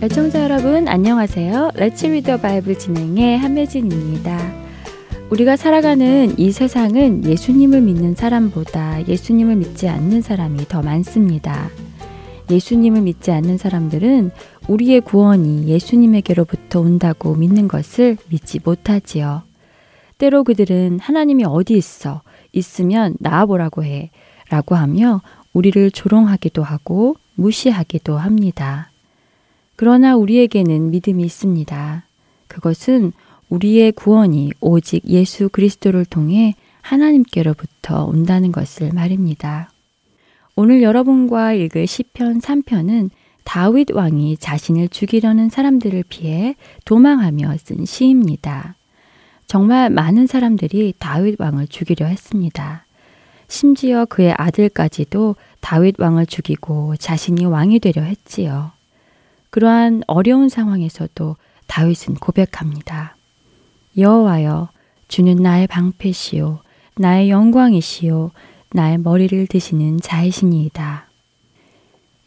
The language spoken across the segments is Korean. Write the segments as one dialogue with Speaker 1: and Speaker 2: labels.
Speaker 1: 애청자 여러분 안녕하세요. Let's Read the Bible 진행의 한매진입니다. 우리가 살아가는 이 세상은 예수님을 믿는 사람보다 예수님을 믿지 않는 사람이 더 많습니다. 예수님을 믿지 않는 사람들은 우리의 구원이 예수님에게로부터 온다고 믿는 것을 믿지 못하지요. 때로 그들은 하나님이 어디 있어? 있으면 나와보라고 해. 라고 하며 우리를 조롱하기도 하고 무시하기도 합니다. 그러나 우리에게는 믿음이 있습니다. 그것은 우리의 구원이 오직 예수 그리스도를 통해 하나님께로부터 온다는 것을 말입니다. 오늘 여러분과 읽을 시편 3편은 다윗 왕이 자신을 죽이려는 사람들을 피해 도망하며 쓴 시입니다. 정말 많은 사람들이 다윗 왕을 죽이려 했습니다. 심지어 그의 아들까지도 다윗 왕을 죽이고 자신이 왕이 되려 했지요. 그러한 어려운 상황에서도 다윗은 고백합니다. 여호와여, 주는 나의 방패시요, 나의 영광이시요, 나의 머리를 드시는 자이시니이다.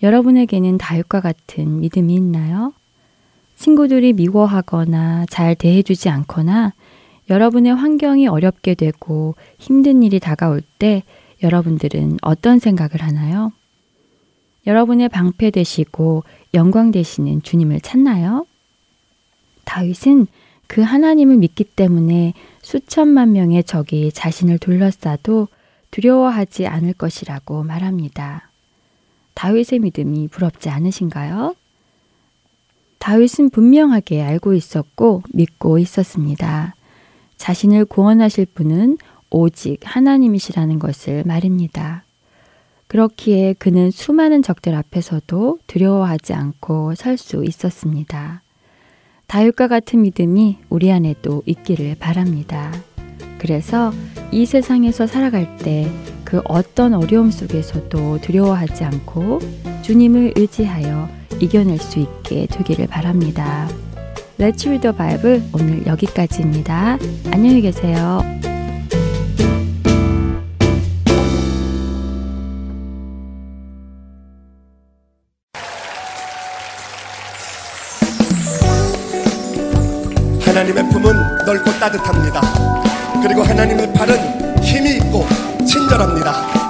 Speaker 1: 여러분에게는 다윗과 같은 믿음이 있나요? 친구들이 미워하거나 잘 대해주지 않거나 여러분의 환경이 어렵게 되고 힘든 일이 다가올 때 여러분들은 어떤 생각을 하나요? 여러분의 방패 되시고 영광 되시는 주님을 찾나요? 다윗은 그 하나님을 믿기 때문에 수천만 명의 적이 자신을 둘러싸도 두려워하지 않을 것이라고 말합니다. 다윗의 믿음이 부럽지 않으신가요? 다윗은 분명하게 알고 있었고 믿고 있었습니다. 자신을 구원하실 분은 오직 하나님이시라는 것을 말입니다. 그렇기에 그는 수많은 적들 앞에서도 두려워하지 않고 설 수 있었습니다. 다윗과 같은 믿음이 우리 안에도 있기를 바랍니다. 그래서 이 세상에서 살아갈 때 그 어떤 어려움 속에서도 두려워하지 않고 주님을 의지하여 이겨낼 수 있게 되기를 바랍니다. Let's read the Bible 오늘 여기까지입니다. 안녕히 계세요.
Speaker 2: 넓고 따뜻합니다. 그리고 하나님의 팔은 힘이 있고 친절합니다.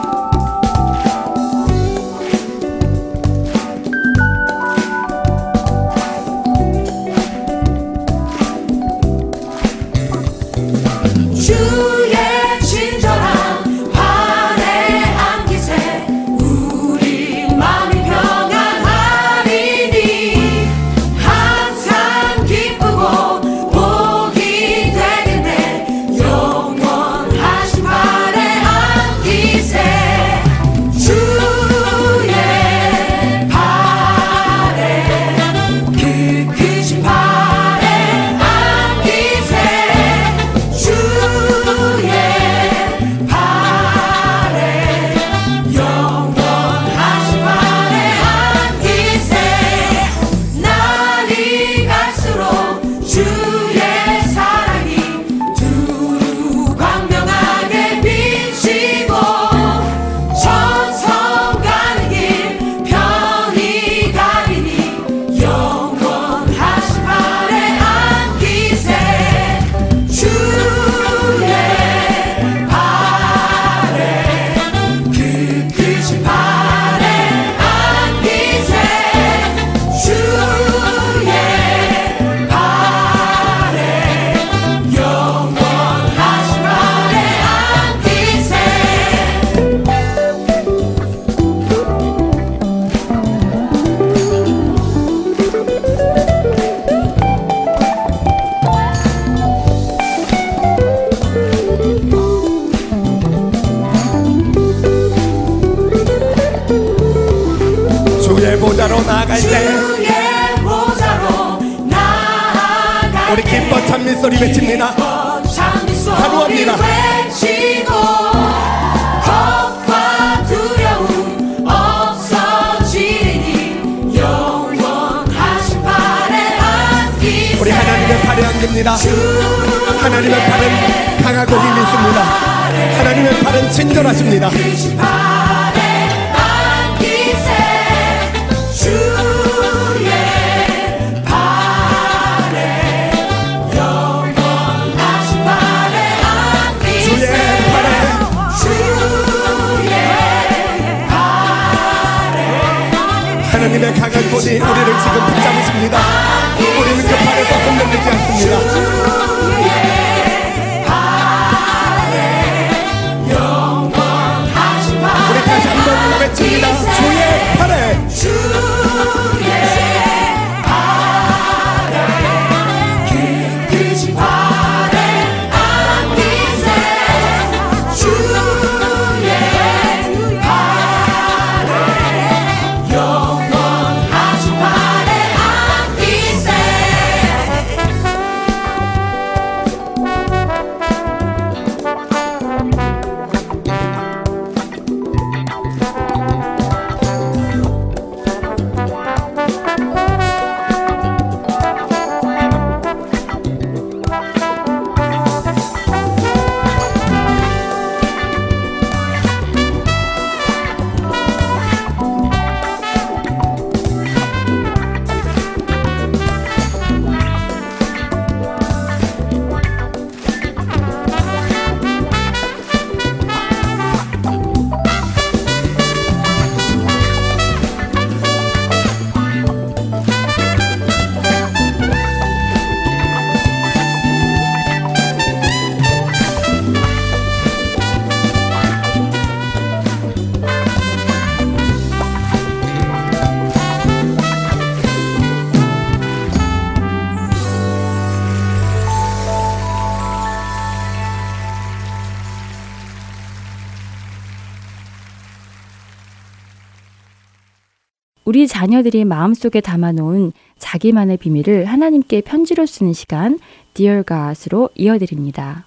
Speaker 2: 우리
Speaker 1: 자녀들이 마음속에 담아놓은 자기만의 비밀을 하나님께 편지로 쓰는 시간 Dear God으로 이어드립니다.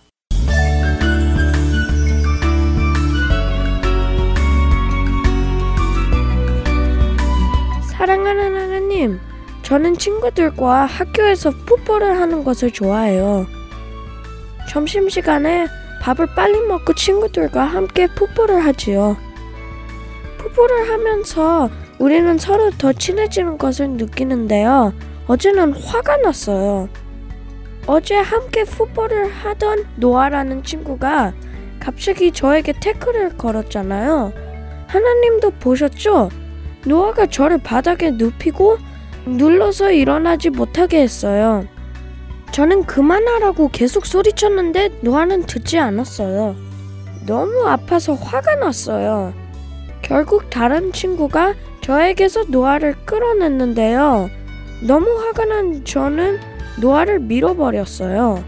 Speaker 3: 사랑하는 하나님, 저는 친구들과 학교에서 풋볼을 하는 것을 좋아해요. 점심시간에 밥을 빨리 먹고 친구들과 함께 풋볼을 하지요. 풋볼을 하면서 우리는 서로 더 친해지는 것을 느끼는데요. 어제는 화가 났어요. 어제 함께 풋볼을 하던 노아라는 친구가 갑자기 저에게 태클을 걸었잖아요. 하나님도 보셨죠? 노아가 저를 바닥에 눕히고 눌러서 일어나지 못하게 했어요. 저는 그만하라고 계속 소리쳤는데 노아는 듣지 않았어요. 너무 아파서 화가 났어요. 결국 다른 친구가 저에게서 노아를 끌어냈는데요. 너무 화가 난 저는 노아를 밀어버렸어요.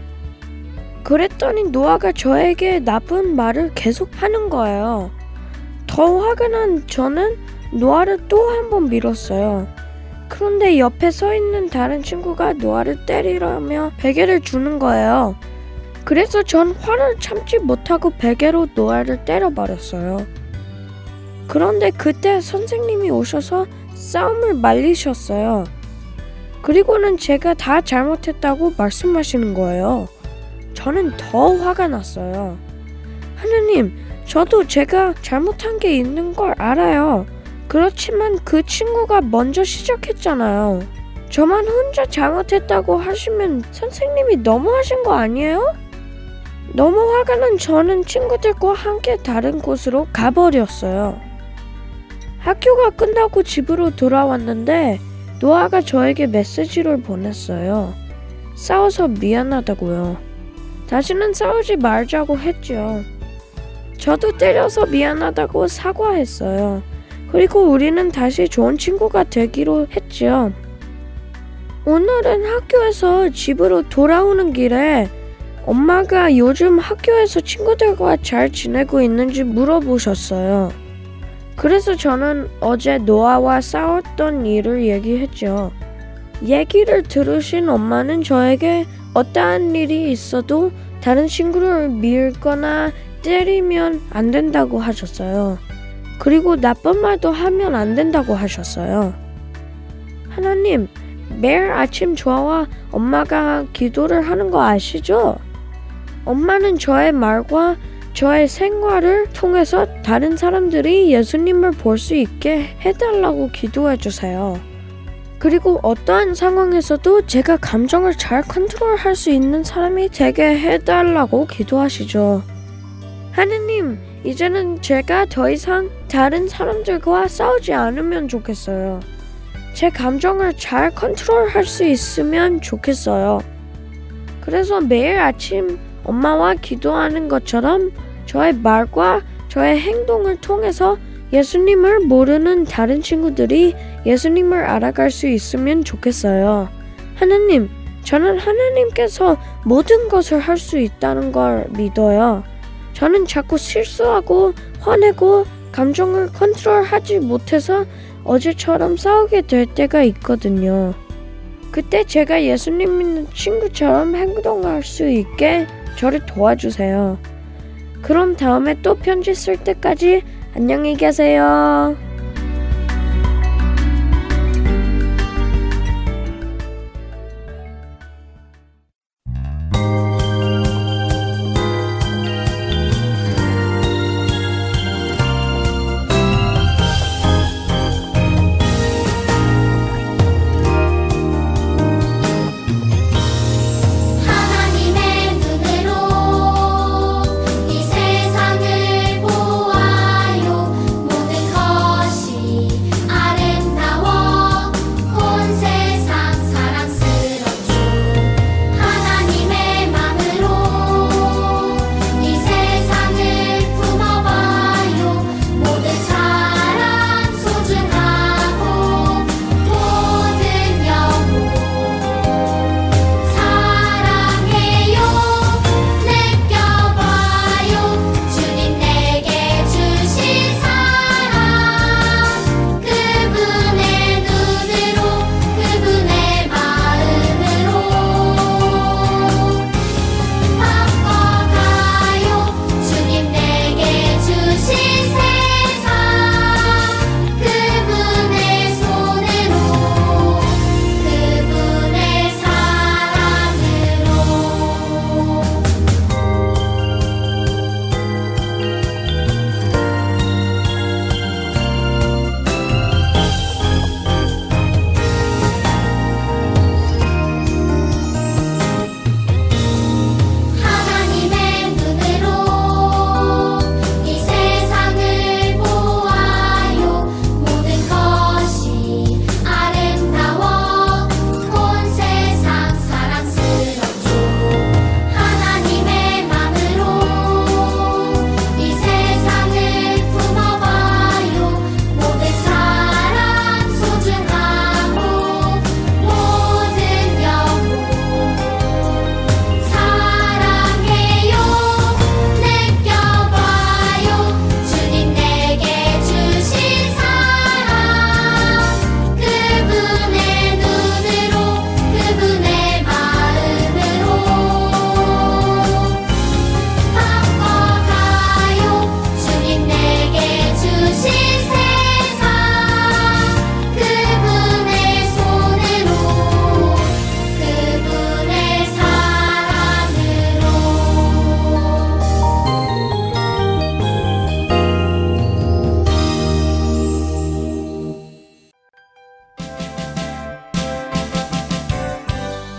Speaker 3: 그랬더니 노아가 저에게 나쁜 말을 계속 하는 거예요. 더 화가 난 저는 노아를 또 한 번 밀었어요. 그런데 옆에 서 있는 다른 친구가 노아를 때리라며 베개를 주는 거예요. 그래서 전 화를 참지 못하고 베개로 노아를 때려버렸어요. 그런데 그때 선생님이 오셔서 싸움을 말리셨어요. 그리고는 제가 다 잘못했다고 말씀하시는 거예요. 저는 더 화가 났어요. 하느님, 저도 제가 잘못한 게 있는 걸 알아요. 그렇지만 그 친구가 먼저 시작했잖아요. 저만 혼자 잘못했다고 하시면 선생님이 너무하신 거 아니에요? 너무 화가 난 저는 친구들과 함께 다른 곳으로 가버렸어요. 학교가 끝나고 집으로 돌아왔는데 노아가 저에게 메시지를 보냈어요. 싸워서 미안하다고요. 다시는 싸우지 말자고 했죠. 저도 때려서 미안하다고 사과했어요. 그리고 우리는 다시 좋은 친구가 되기로 했죠. 오늘은 학교에서 집으로 돌아오는 길에 엄마가 요즘 학교에서 친구들과 잘 지내고 있는지 물어보셨어요.
Speaker 4: 그래서 저는 어제 노아와 싸웠던 일을 얘기했죠. 얘기를 들으신 엄마는 저에게 어떠한 일이 있어도 다른 친구를 밀거나 때리면 안 된다고 하셨어요. 그리고 나쁜 말도 하면 안 된다고 하셨어요. 하나님, 매일 아침 저와 엄마가 기도를 하는 거 아시죠? 엄마는 저의 말과 저의 생활을 통해서 다른 사람들이 예수님을 볼 수 있게 해달라고 기도해 주세요. 그리고 어떠한 상황에서도 제가 감정을 잘 컨트롤할 수 있는 사람이 되게 해달라고 기도하시죠. 하느님, 이제는 제가 더 이상 다른 사람들과 싸우지 않으면 좋겠어요. 제 감정을 잘 컨트롤할 수 있으면 좋겠어요. 그래서 매일 아침 엄마와 기도하는 것처럼 저의 말과 저의 행동을 통해서 예수님을 모르는 다른 친구들이 예수님을 알아갈 수 있으면 좋겠어요. 하나님, 저는 하나님께서 모든 것을 할 수 있다는 걸 믿어요. 저는 자꾸 실수하고 화내고 감정을 컨트롤하지 못해서 어제처럼 싸우게 될 때가 있거든요. 그때 제가 예수님 믿는 친구처럼 행동할 수 있게 저를 도와주세요. 그럼 다음에 또 편지 쓸 때까지 안녕히 계세요.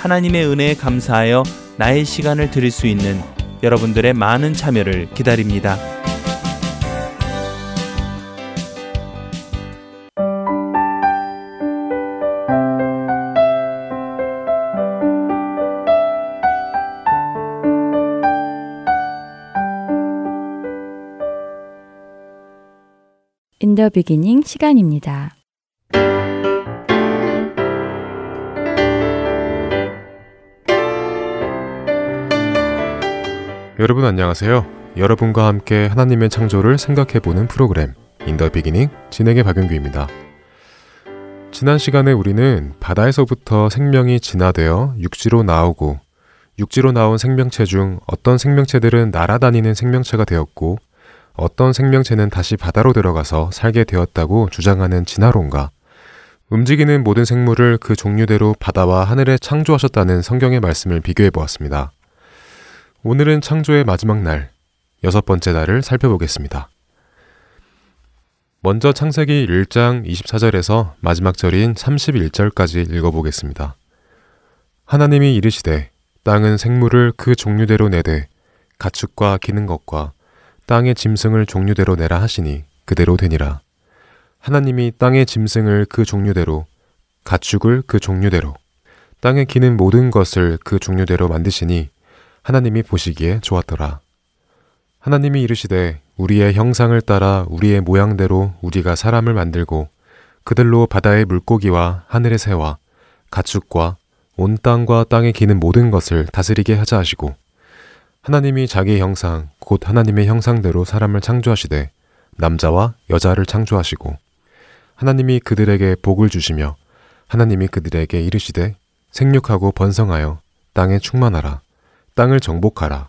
Speaker 5: 하나님의 은혜에 감사하여 나의 시간을 드릴 수 있는 여러분들의 많은 참여를 기다립니다.
Speaker 1: 인더 비기닝 시간입니다.
Speaker 6: 여러분 안녕하세요. 여러분과 함께 하나님의 창조를 생각해보는 프로그램 In the Beginning 진행의 박윤규입니다. 지난 시간에 우리는 바다에서부터 생명이 진화되어 육지로 나오고 육지로 나온 생명체 중 어떤 생명체들은 날아다니는 생명체가 되었고 어떤 생명체는 다시 바다로 들어가서 살게 되었다고 주장하는 진화론과 움직이는 모든 생물을 그 종류대로 바다와 하늘에 창조하셨다는 성경의 말씀을 비교해 보았습니다. 오늘은 창조의 마지막 날, 여섯 번째 날을 살펴보겠습니다. 먼저 창세기 1장 24절에서 마지막 절인 31절까지 읽어보겠습니다. 하나님이 이르시되 땅은 생물을 그 종류대로 내되 가축과 기는 것과 땅의 짐승을 종류대로 내라 하시니 그대로 되니라. 하나님이 땅의 짐승을 그 종류대로 가축을 그 종류대로 땅에 기는 모든 것을 그 종류대로 만드시니 하나님이 보시기에 좋았더라. 하나님이 이르시되 우리의 형상을 따라 우리의 모양대로 우리가 사람을 만들고 그들로 바다의 물고기와 하늘의 새와 가축과 온 땅과 땅에 기는 모든 것을 다스리게 하자 하시고 하나님이 자기 형상 곧 하나님의 형상대로 사람을 창조하시되 남자와 여자를 창조하시고 하나님이 그들에게 복을 주시며 하나님이 그들에게 이르시되 생육하고 번성하여 땅에 충만하라 땅을 정복하라.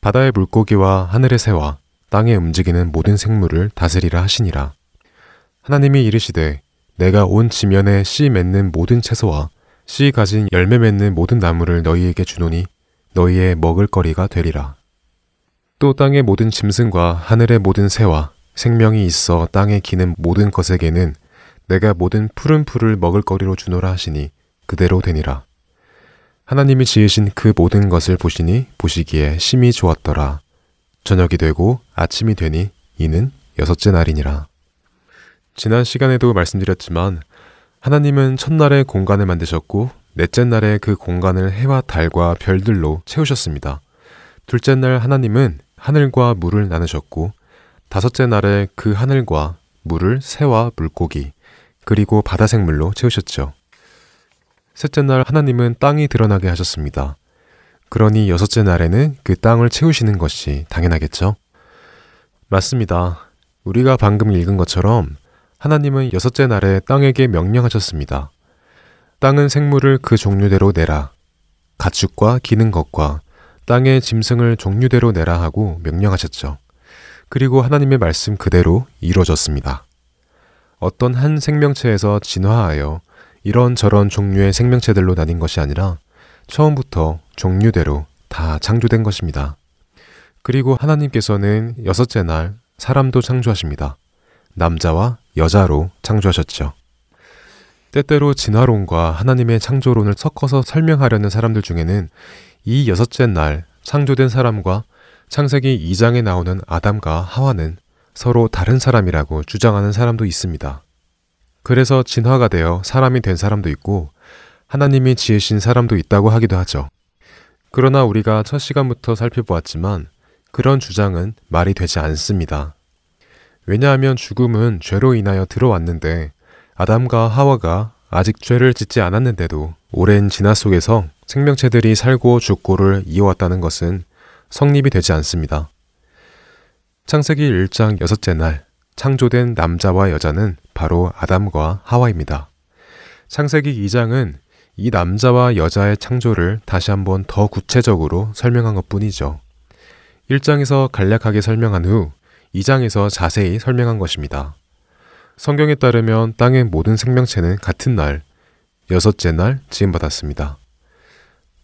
Speaker 6: 바다의 물고기와 하늘의 새와 땅에 움직이는 모든 생물을 다스리라 하시니라. 하나님이 이르시되 내가 온 지면에 씨 맺는 모든 채소와 씨 가진 열매 맺는 모든 나무를 너희에게 주노니 너희의 먹을 거리가 되리라. 또 땅의 모든 짐승과 하늘의 모든 새와 생명이 있어 땅에 기는 모든 것에게는 내가 모든 푸른 풀을 먹을 거리로 주노라 하시니 그대로 되니라 하나님이 지으신 그 모든 것을 보시니 보시기에 심히 좋았더라. 저녁이 되고 아침이 되니 이는 여섯째 날이니라. 지난 시간에도 말씀드렸지만 하나님은 첫날에 공간을 만드셨고 넷째 날에 그 공간을 해와 달과 별들로 채우셨습니다. 둘째 날 하나님은 하늘과 물을 나누셨고 다섯째 날에 그 하늘과 물을 새와 물고기 그리고 바다 생물로 채우셨죠. 셋째 날 하나님은 땅이 드러나게 하셨습니다. 그러니 여섯째 날에는 그 땅을 채우시는 것이 당연하겠죠? 맞습니다. 우리가 방금 읽은 것처럼 하나님은 여섯째 날에 땅에게 명령하셨습니다. 땅은 생물을 그 종류대로 내라. 가축과 기는 것과 땅의 짐승을 종류대로 내라 하고 명령하셨죠. 그리고 하나님의 말씀 그대로 이루어졌습니다. 어떤 한 생명체에서 진화하여 이런저런 종류의 생명체들로 나뉜 것이 아니라 처음부터 종류대로 다 창조된 것입니다. 그리고 하나님께서는 여섯째 날 사람도 창조하십니다. 남자와 여자로 창조하셨죠. 때때로 진화론과 하나님의 창조론을 섞어서 설명하려는 사람들 중에는 이 여섯째 날 창조된 사람과 창세기 2장에 나오는 아담과 하와는 서로 다른 사람이라고 주장하는 사람도 있습니다. 그래서 진화가 되어 사람이 된 사람도 있고 하나님이 지으신 사람도 있다고 하기도 하죠. 그러나 우리가 첫 시간부터 살펴보았지만 그런 주장은 말이 되지 않습니다. 왜냐하면 죽음은 죄로 인하여 들어왔는데 아담과 하와가 아직 죄를 짓지 않았는데도 오랜 진화 속에서 생명체들이 살고 죽고를 이어왔다는 것은 성립이 되지 않습니다. 창세기 1장 여섯째 날 창조된 남자와 여자는 바로 아담과 하와입니다. 창세기 2장은 이 남자와 여자의 창조를 다시 한번 더 구체적으로 설명한 것 뿐이죠. 1장에서 간략하게 설명한 후 2장에서 자세히 설명한 것입니다. 성경에 따르면 땅의 모든 생명체는 같은 날, 여섯째 날 지음받았습니다.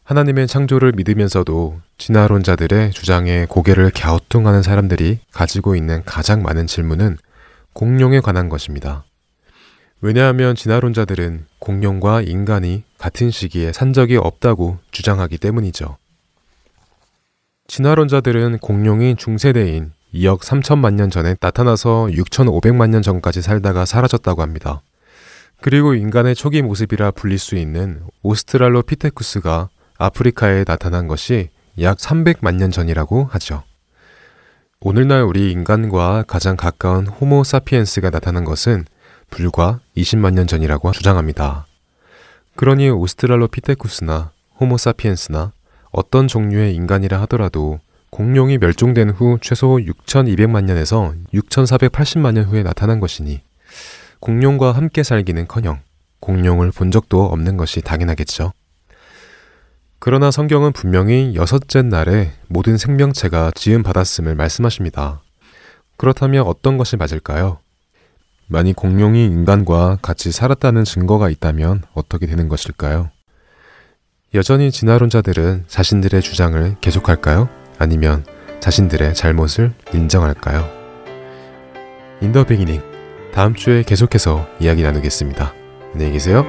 Speaker 6: 하나님의 창조를 믿으면서도 진화론자들의 주장에 고개를 갸우뚱하는 사람들이 가지고 있는 가장 많은 질문은 공룡에 관한 것입니다. 왜냐하면 진화론자들은 공룡과 인간이 같은 시기에 산 적이 없다고 주장하기 때문이죠. 진화론자들은 공룡이 중세대인 2억 3천만 년 전에 나타나서 6,500만 년 전까지 살다가 사라졌다고 합니다. 그리고 인간의 초기 모습이라 불릴 수 있는 오스트랄로피테쿠스가 아프리카에 나타난 것이 약 300만 년 전이라고 하죠.
Speaker 7: 오늘날 우리 인간과 가장 가까운 호모 사피엔스가 나타난 것은 불과 20만 년 전이라고 주장합니다. 그러니 오스트랄로피테쿠스나 호모 사피엔스나 어떤 종류의 인간이라 하더라도 공룡이 멸종된 후 최소 6,200만 년에서 6,480만 년 후에 나타난 것이니 공룡과 함께 살기는커녕 공룡을 본 적도 없는 것이 당연하겠죠. 그러나 성경은 분명히 여섯째 날에 모든 생명체가 지음 받았음을 말씀하십니다. 그렇다면 어떤 것이 맞을까요? 만약 공룡이 인간과 같이 살았다는 증거가 있다면 어떻게 되는 것일까요? 여전히 진화론자들은 자신들의 주장을 계속할까요? 아니면 자신들의 잘못을 인정할까요? 인더 비기닝 다음 주에 계속해서 이야기 나누겠습니다. 안녕히 계세요.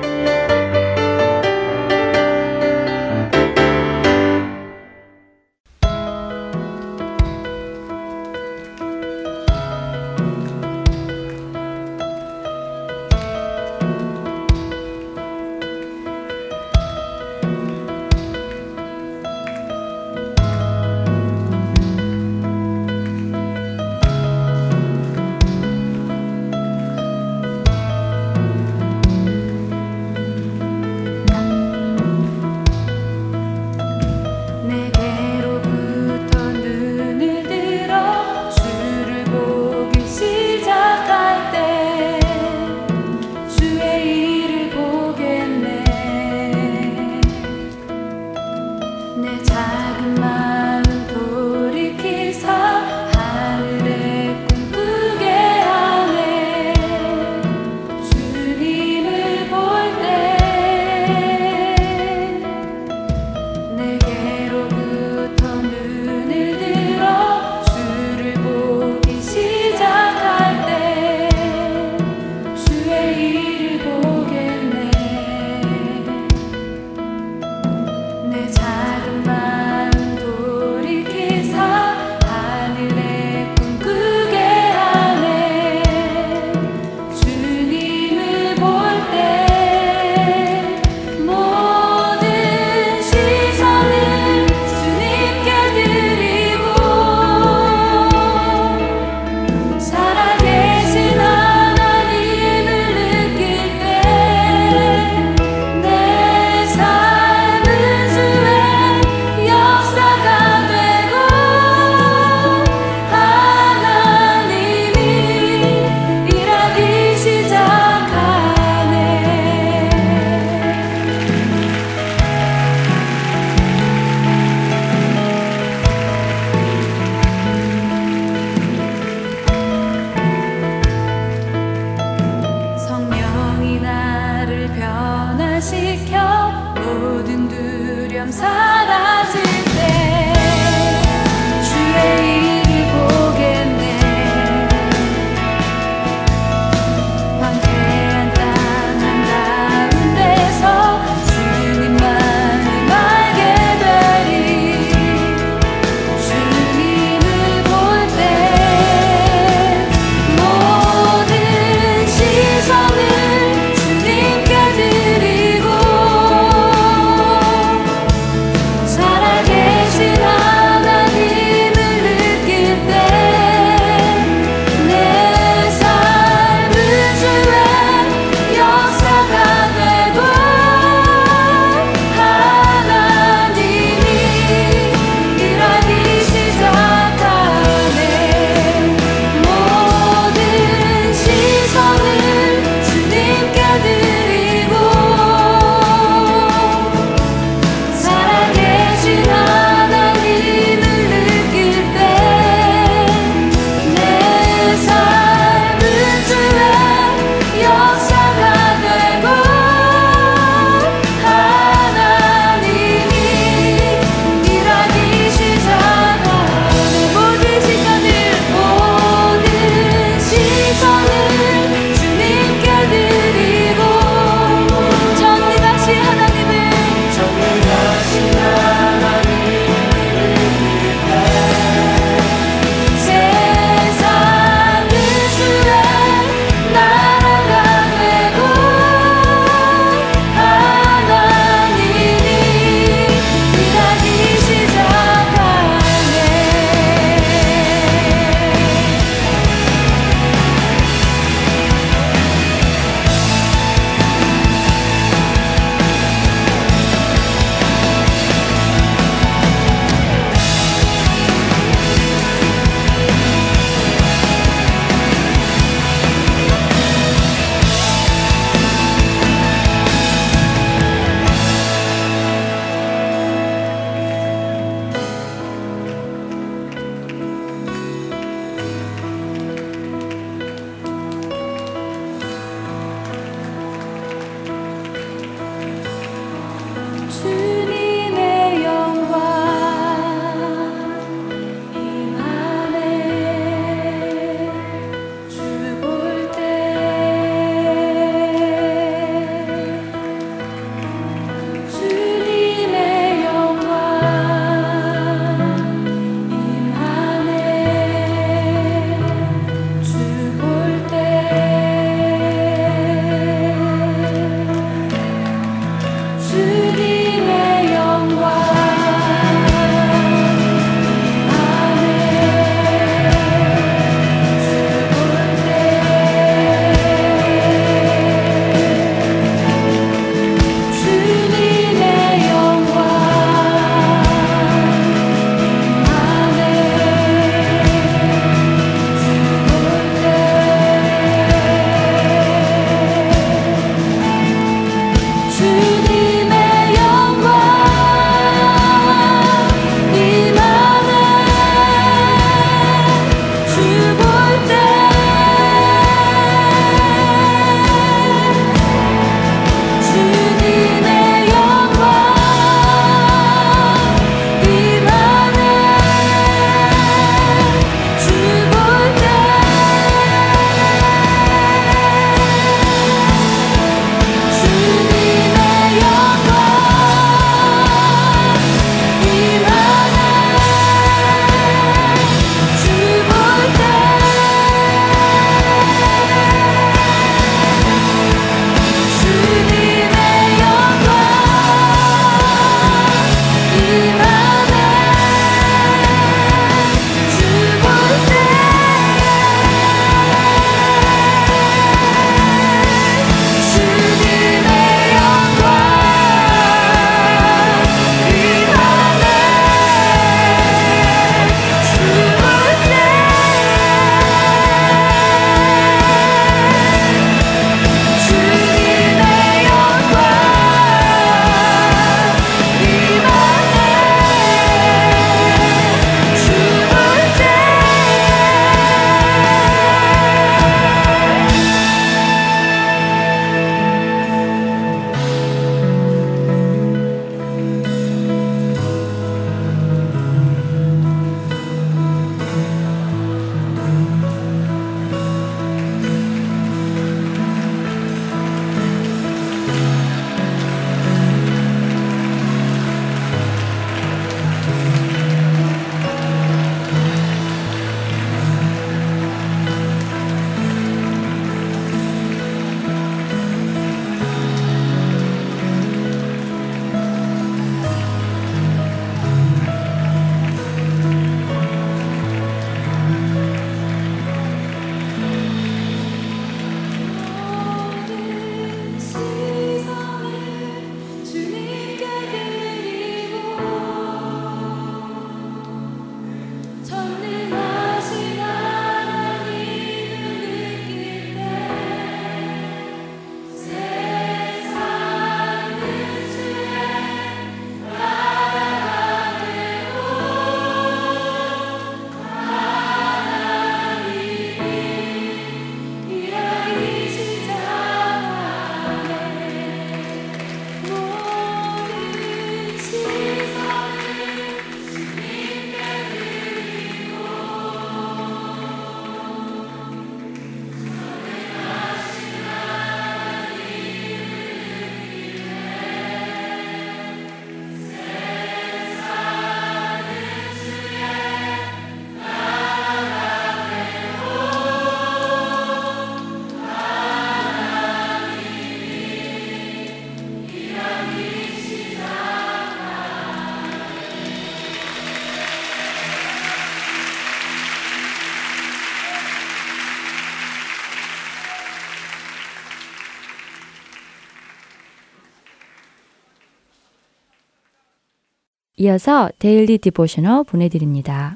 Speaker 8: 이어서
Speaker 9: Daily Devotional 보내드립니다.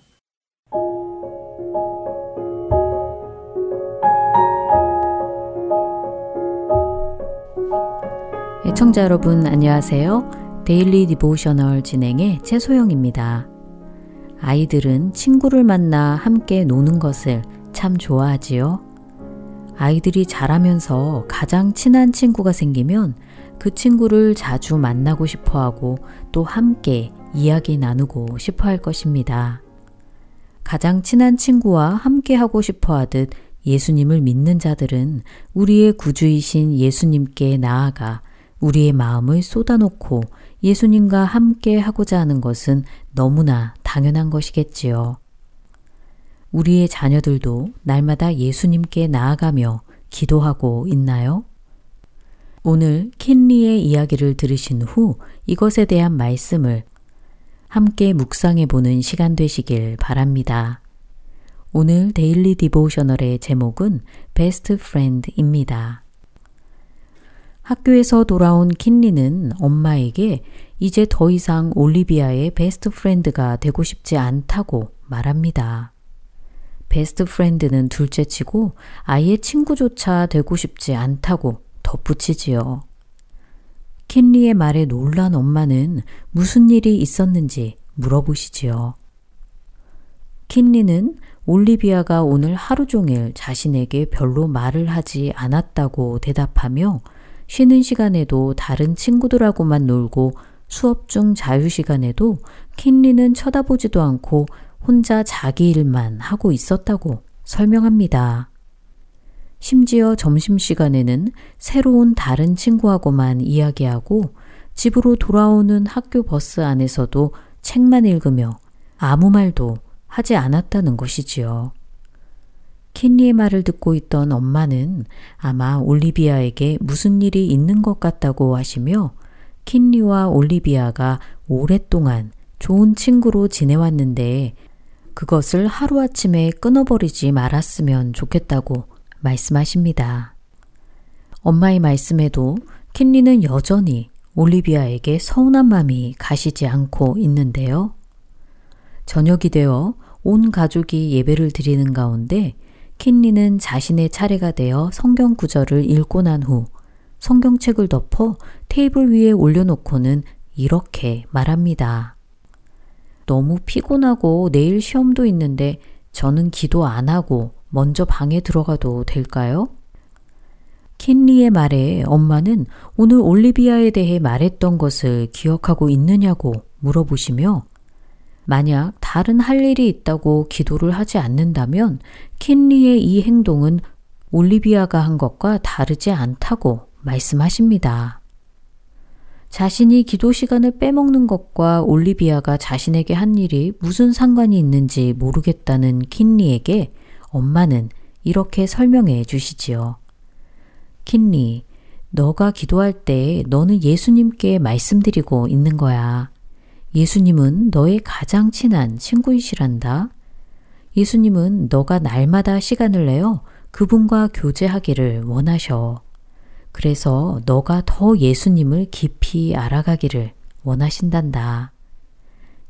Speaker 9: 애청자 여러분 안녕하세요. Daily Devotional 진행의 최소영입니다. 아이들은 친구를 만나 함께 노는 것을 참 좋아하지요. 아이들이 자라면서 가장 친한 친구가 생기면 그 친구를 자주 만나고 싶어 하고 또 함께 이야기 나누고 싶어 할 것입니다. 가장 친한 친구와 함께 하고 싶어 하듯 예수님을 믿는 자들은 우리의 구주이신 예수님께 나아가 우리의 마음을 쏟아놓고 예수님과 함께 하고자 하는 것은 너무나 당연한 것이겠지요. 우리의 자녀들도 날마다 예수님께 나아가며 기도하고 있나요? 오늘 킨리의 이야기를 들으신 후 이것에 대한 말씀을 함께 묵상해 보는 시간 되시길 바랍니다. 오늘 Daily Devotional의 제목은 Best Friend입니다. 학교에서 돌아온 킨리는 엄마에게 이제 더 이상 올리비아의 best friend가 되고 싶지 않다고 말합니다. 베스트 프렌드는 둘째치고 아예 친구조차 되고 싶지 않다고 덧붙이지요. 켄리의 말에 놀란 엄마는 무슨 일이 있었는지 물어보시지요. 킨리는 올리비아가 오늘 하루 종일 자신에게 별로 말을 하지 않았다고 대답하며 쉬는 시간에도 다른 친구들하고만 놀고 수업 중 자유 시간에도 킨리는 쳐다보지도 않고 혼자 자기 일만 하고 있었다고 설명합니다. 심지어 점심시간에는 새로운 다른 친구하고만 이야기하고 집으로 돌아오는 학교 버스 안에서도 책만 읽으며 아무 말도 하지 않았다는 것이지요. 킨리의 말을 듣고 있던 엄마는 아마 올리비아에게 무슨 일이 있는 것 같다고 하시며 킨리와 올리비아가 오랫동안 좋은 친구로 지내왔는데 그것을 하루아침에 끊어버리지 말았으면 좋겠다고 말씀하십니다. 엄마의 말씀에도 킨리는 여전히 올리비아에게 서운한 마음이 가시지 않고 있는데요. 저녁이 되어 온 가족이 예배를 드리는 가운데 킨리는 자신의 차례가 되어 성경 구절을 읽고 난 후 성경책을 덮어 테이블 위에 올려놓고는 이렇게 말합니다. 너무 피곤하고 내일 시험도 있는데 저는 기도 안 하고 먼저 방에 들어가도 될까요? 킨리의 말에 엄마는 오늘 올리비아에 대해 말했던 것을 기억하고 있느냐고 물어보시며 만약 다른 할 일이 있다고 기도를 하지 않는다면 킨리의 이 행동은 올리비아가 한 것과 다르지 않다고 말씀하십니다. 자신이 기도 시간을 빼먹는 것과 올리비아가 자신에게 한 일이 무슨 상관이 있는지 모르겠다는 킨리에게 엄마는 이렇게 설명해 주시지요. 킨리, 너가 기도할 때 너는 예수님께 말씀드리고 있는 거야. 예수님은 너의 가장 친한 친구이시란다. 예수님은 너가 날마다 시간을 내어 그분과 교제하기를 원하셔. 그래서 너가 더 예수님을 깊이 알아가기를 원하신단다.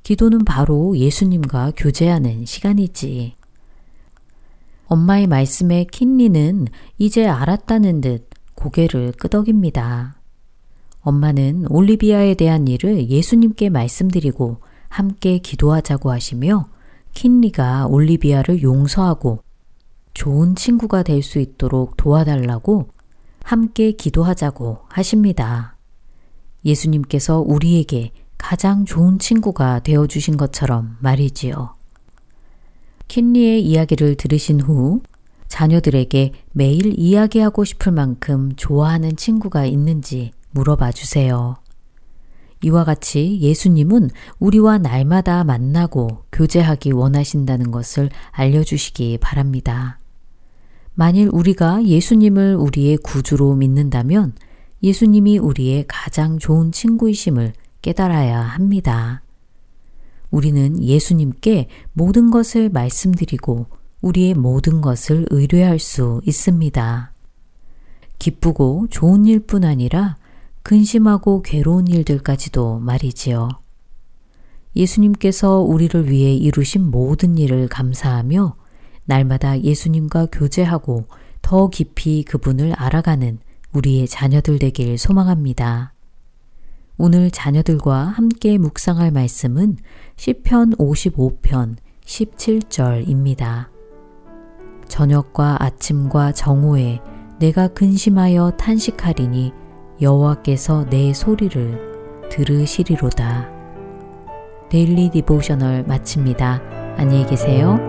Speaker 9: 기도는 바로 예수님과 교제하는 시간이지. 엄마의 말씀에 킨리는 이제 알았다는 듯 고개를 끄덕입니다. 엄마는 올리비아에 대한 일을 예수님께 말씀드리고 함께 기도하자고 하시며 킨리가 올리비아를 용서하고 좋은 친구가 될 수 있도록 도와달라고 함께 기도하자고 하십니다. 예수님께서 우리에게 가장 좋은 친구가 되어 주신 것처럼 말이지요. 킨리의 이야기를 들으신 후 자녀들에게 매일 이야기하고 싶을 만큼 좋아하는 친구가 있는지 물어봐 주세요. 이와 같이 예수님은 우리와 날마다 만나고 교제하기 원하신다는 것을 알려주시기 바랍니다. 만일 우리가 예수님을 우리의 구주로 믿는다면 예수님이 우리의 가장 좋은 친구이심을 깨달아야 합니다. 우리는 예수님께 모든 것을 말씀드리고 우리의 모든 것을 의뢰할 수 있습니다. 기쁘고 좋은 일뿐 아니라 근심하고 괴로운 일들까지도 말이지요. 예수님께서 우리를 위해 이루신 모든 일을 감사하며 날마다 예수님과 교제하고 더 깊이 그분을 알아가는 우리의 자녀들 되길 소망합니다. 오늘 자녀들과 함께 묵상할 말씀은 시편 55편 17절입니다. 저녁과 아침과 정오에 내가 근심하여 탄식하리니
Speaker 10: 여호와께서 내 소리를 들으시리로다. Daily Devotional 마칩니다. 안녕히 계세요.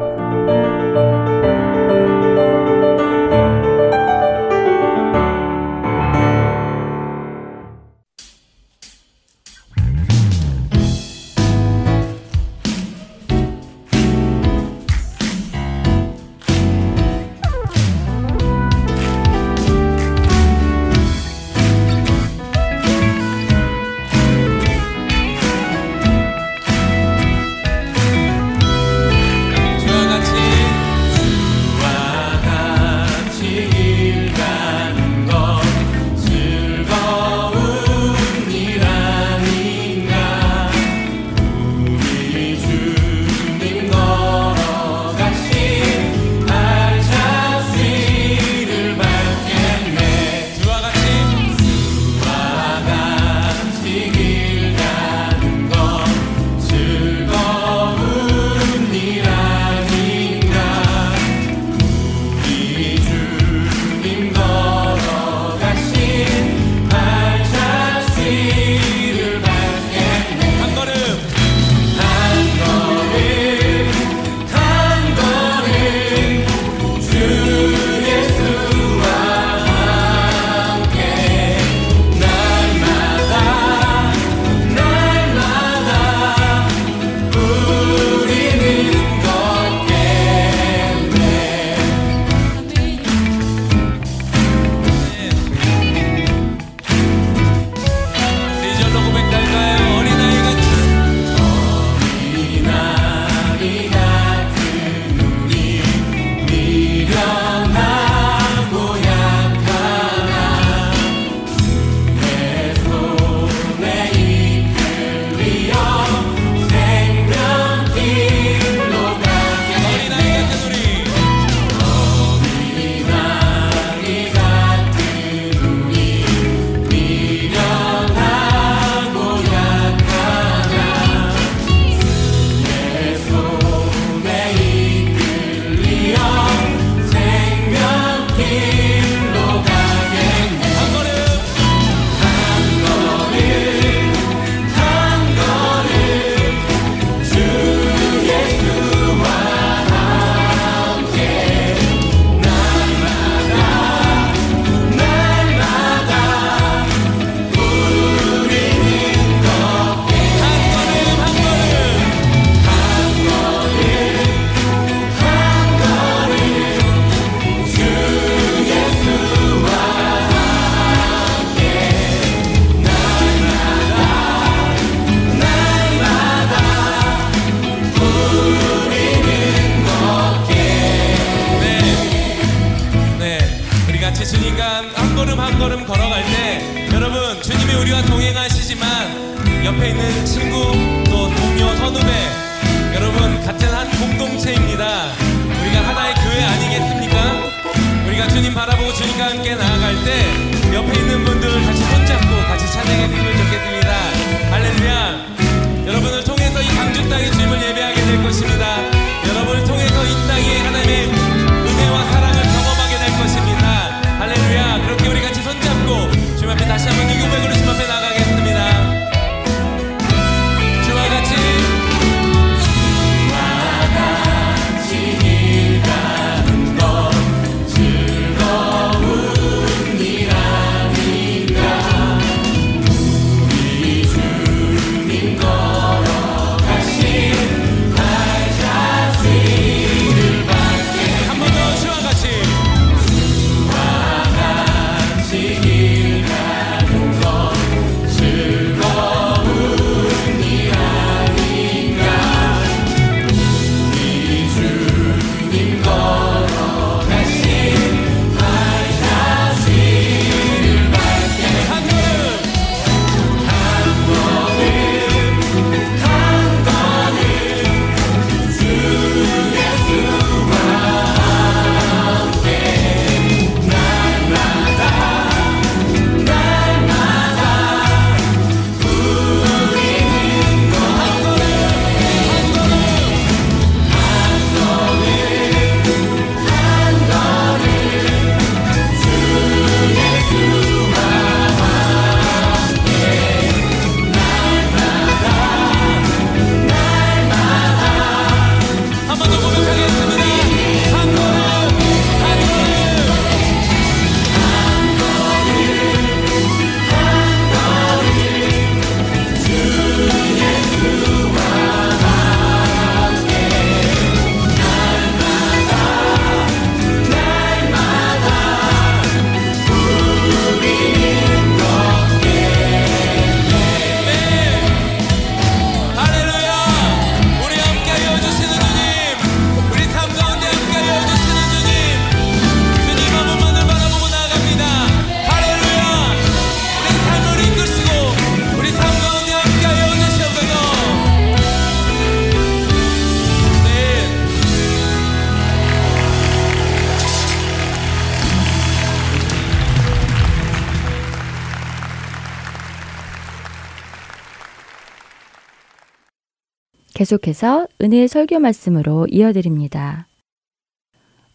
Speaker 1: 계속해서 은혜의 설교 말씀으로 이어드립니다.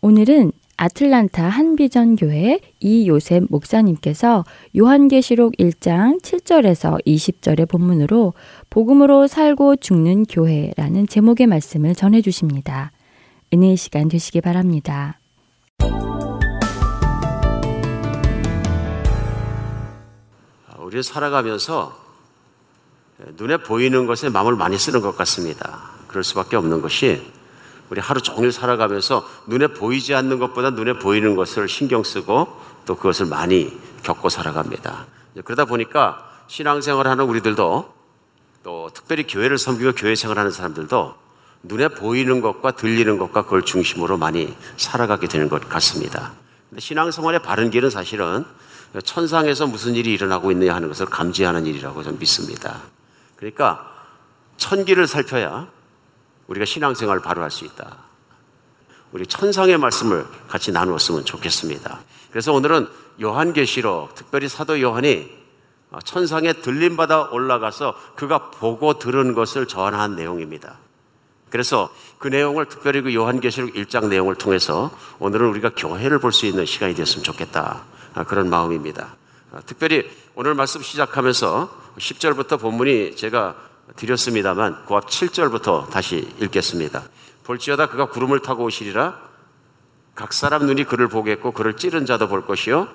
Speaker 1: 오늘은 아틀란타 한비전 교회 이요셉 목사님께서 요한계시록 1장 7절에서 20절의 본문으로 복음으로 살고 죽는 교회라는 제목의 말씀을 전해 주십니다. 은혜의 시간 되시기 바랍니다.
Speaker 11: 우리는 살아가면서 눈에 보이는 것에 마음을 많이 쓰는 것 같습니다. 그럴 수밖에 없는 것이 우리 하루 종일 살아가면서 눈에 보이지 않는 것보다 눈에 보이는 것을 신경 쓰고 또 그것을 많이 겪고 살아갑니다. 그러다 보니까 신앙생활 하는 우리들도 또 특별히 교회를 섬기고 교회 생활하는 사람들도 눈에 보이는 것과 들리는 것과 그걸 중심으로 많이 살아가게 되는 것 같습니다. 근데 신앙생활의 바른 길은 사실은 천상에서 무슨 일이 일어나고 있느냐 하는 것을 감지하는 일이라고 저는 믿습니다. 그러니까 천기를 살펴야 우리가 신앙생활을 바로 할 수 있다. 우리 천상의 말씀을 같이 나누었으면 좋겠습니다. 그래서 오늘은 요한계시록, 특별히 사도 요한이 천상에 들림받아 올라가서 그가 보고 들은 것을 전한 내용입니다. 그래서 그 내용을 특별히 그 요한계시록 1장 내용을 통해서 오늘은 우리가 교회를 볼 수 있는 시간이 됐으면 좋겠다. 그런 마음입니다. 특별히 오늘 말씀 시작하면서 10절부터 본문이 제가 드렸습니다만 그 앞 7절부터 다시 읽겠습니다. 볼지어다 그가 구름을 타고 오시리라 각 사람 눈이 그를 보겠고 그를 찌른 자도 볼 것이요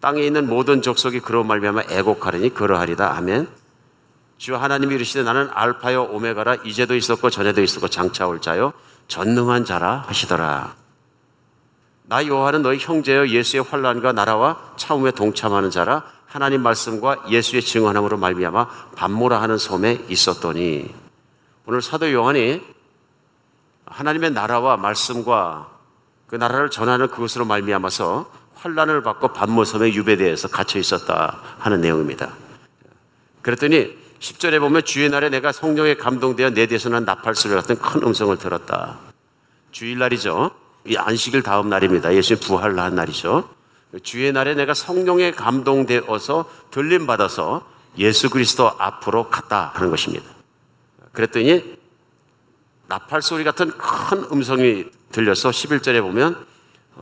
Speaker 11: 땅에 있는 모든 족속이 그로 말미암아 애곡하리니 그러하리다 아멘. 주 하나님이 이르시되 나는 알파요 오메가라 이제도 있었고 전에도 있었고 장차 올 자요 전능한 자라 하시더라. 나 요한은 너희 형제여 예수의 환란과 나라와 차움에 동참하는 자라 하나님 말씀과 예수의 증언함으로 말미암아 반모라 하는 섬에 있었더니 오늘 사도 요한이 하나님의 나라와 말씀과 그 나라를 전하는 그것으로 말미암아서 환란을 받고 반모섬에 유배되어서 갇혀 있었다 하는 내용입니다. 그랬더니 10절에 보면 주의 날에 내가 성령에 감동되어 내 뒤에서 난 나팔 소리 같은 큰 음성을 들었다. 주일날이죠. 이 안식일 다음 날입니다. 예수님 부활을 한 날이죠. 주의 날에 내가 성령에 감동되어서 들림 받아서 예수 그리스도 앞으로 갔다 하는 것입니다. 그랬더니 나팔 소리 같은 큰 음성이 들려서 11절에 보면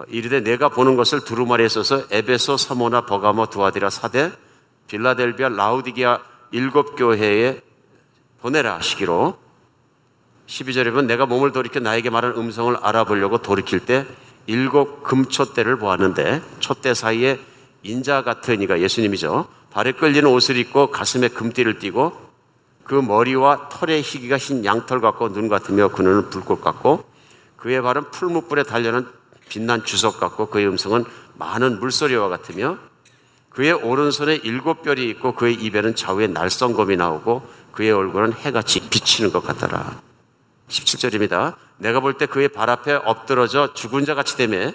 Speaker 11: 이르되 내가 보는 것을 두루마리에 써서 에베소, 서모나, 버가모, 두아디라, 사대, 빌라델비아, 라우디기아 일곱 교회에 보내라 하시기로 12절에 보면 내가 몸을 돌이켜 나에게 말한 음성을 알아보려고 돌이킬 때 일곱 금촛대를 보았는데 촛대 사이에 인자 같은 이가 예수님이죠. 발에 끌리는 옷을 입고 가슴에 금띠를 띠고 그 머리와 털의 희기가 흰 양털 같고 눈 같으며 그 눈은 불꽃 같고 그의 발은 풀무불에 달려는 빛난 주석 같고 그의 음성은 많은 물소리와 같으며 그의 오른손에 일곱 별이 있고 그의 입에는 좌우에 날성검이 나오고 그의 얼굴은 해같이 비치는 것 같더라. 17절입니다. 내가 볼 때 그의 발 앞에 엎드러져 죽은 자 같이 되매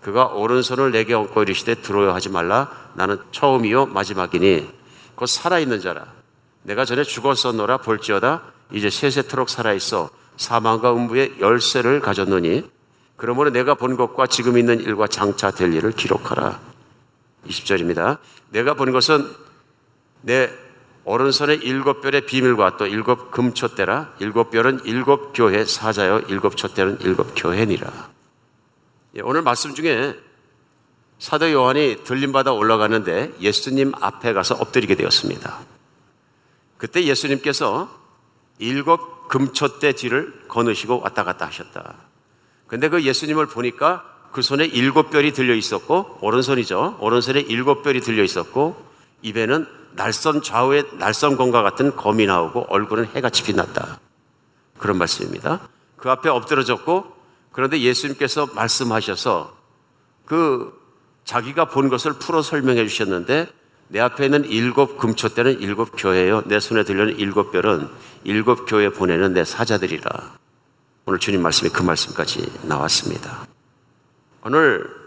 Speaker 11: 그가 오른손을 내게 얹고 이르시되 들어야 하지 말라. 나는 처음이요 마지막이니. 곧 살아있는 자라. 내가 전에 죽었었노라 볼지어다. 이제 세세토록 살아있어 사망과 음부의 열쇠를 가졌노니. 그러므로 내가 본 것과 지금 있는 일과 장차 될 일을 기록하라. 20절입니다. 내가 본 것은 내 오른손의 일곱 별의 비밀과 또 일곱 금촛대라 일곱 별은 일곱 교회 사자요 일곱 촛대는 일곱 교회니라. 예, 오늘 말씀 중에 사도 요한이 들림받아 올라가는데 예수님 앞에 가서 엎드리게 되었습니다. 그때 예수님께서 일곱 금촛대 뒤를 거느시고 왔다 갔다 하셨다. 근데 그 예수님을 보니까 그 손에 일곱 별이 들려 있었고 오른손이죠. 오른손에 일곱 별이 들려 있었고 입에는 날선 좌우에 날선검과 같은 검이 나오고 얼굴은 해같이 빛났다. 그런 말씀입니다. 그 앞에 엎드러졌고 그런데 예수님께서 말씀하셔서 그 자기가 본 것을 풀어 설명해 주셨는데 내 앞에 있는 일곱 금초대는 일곱 교회요. 내 손에 들려는 일곱 별은 일곱 교회 보내는 내 사자들이라. 오늘 주님 말씀에 그 말씀까지 나왔습니다. 오늘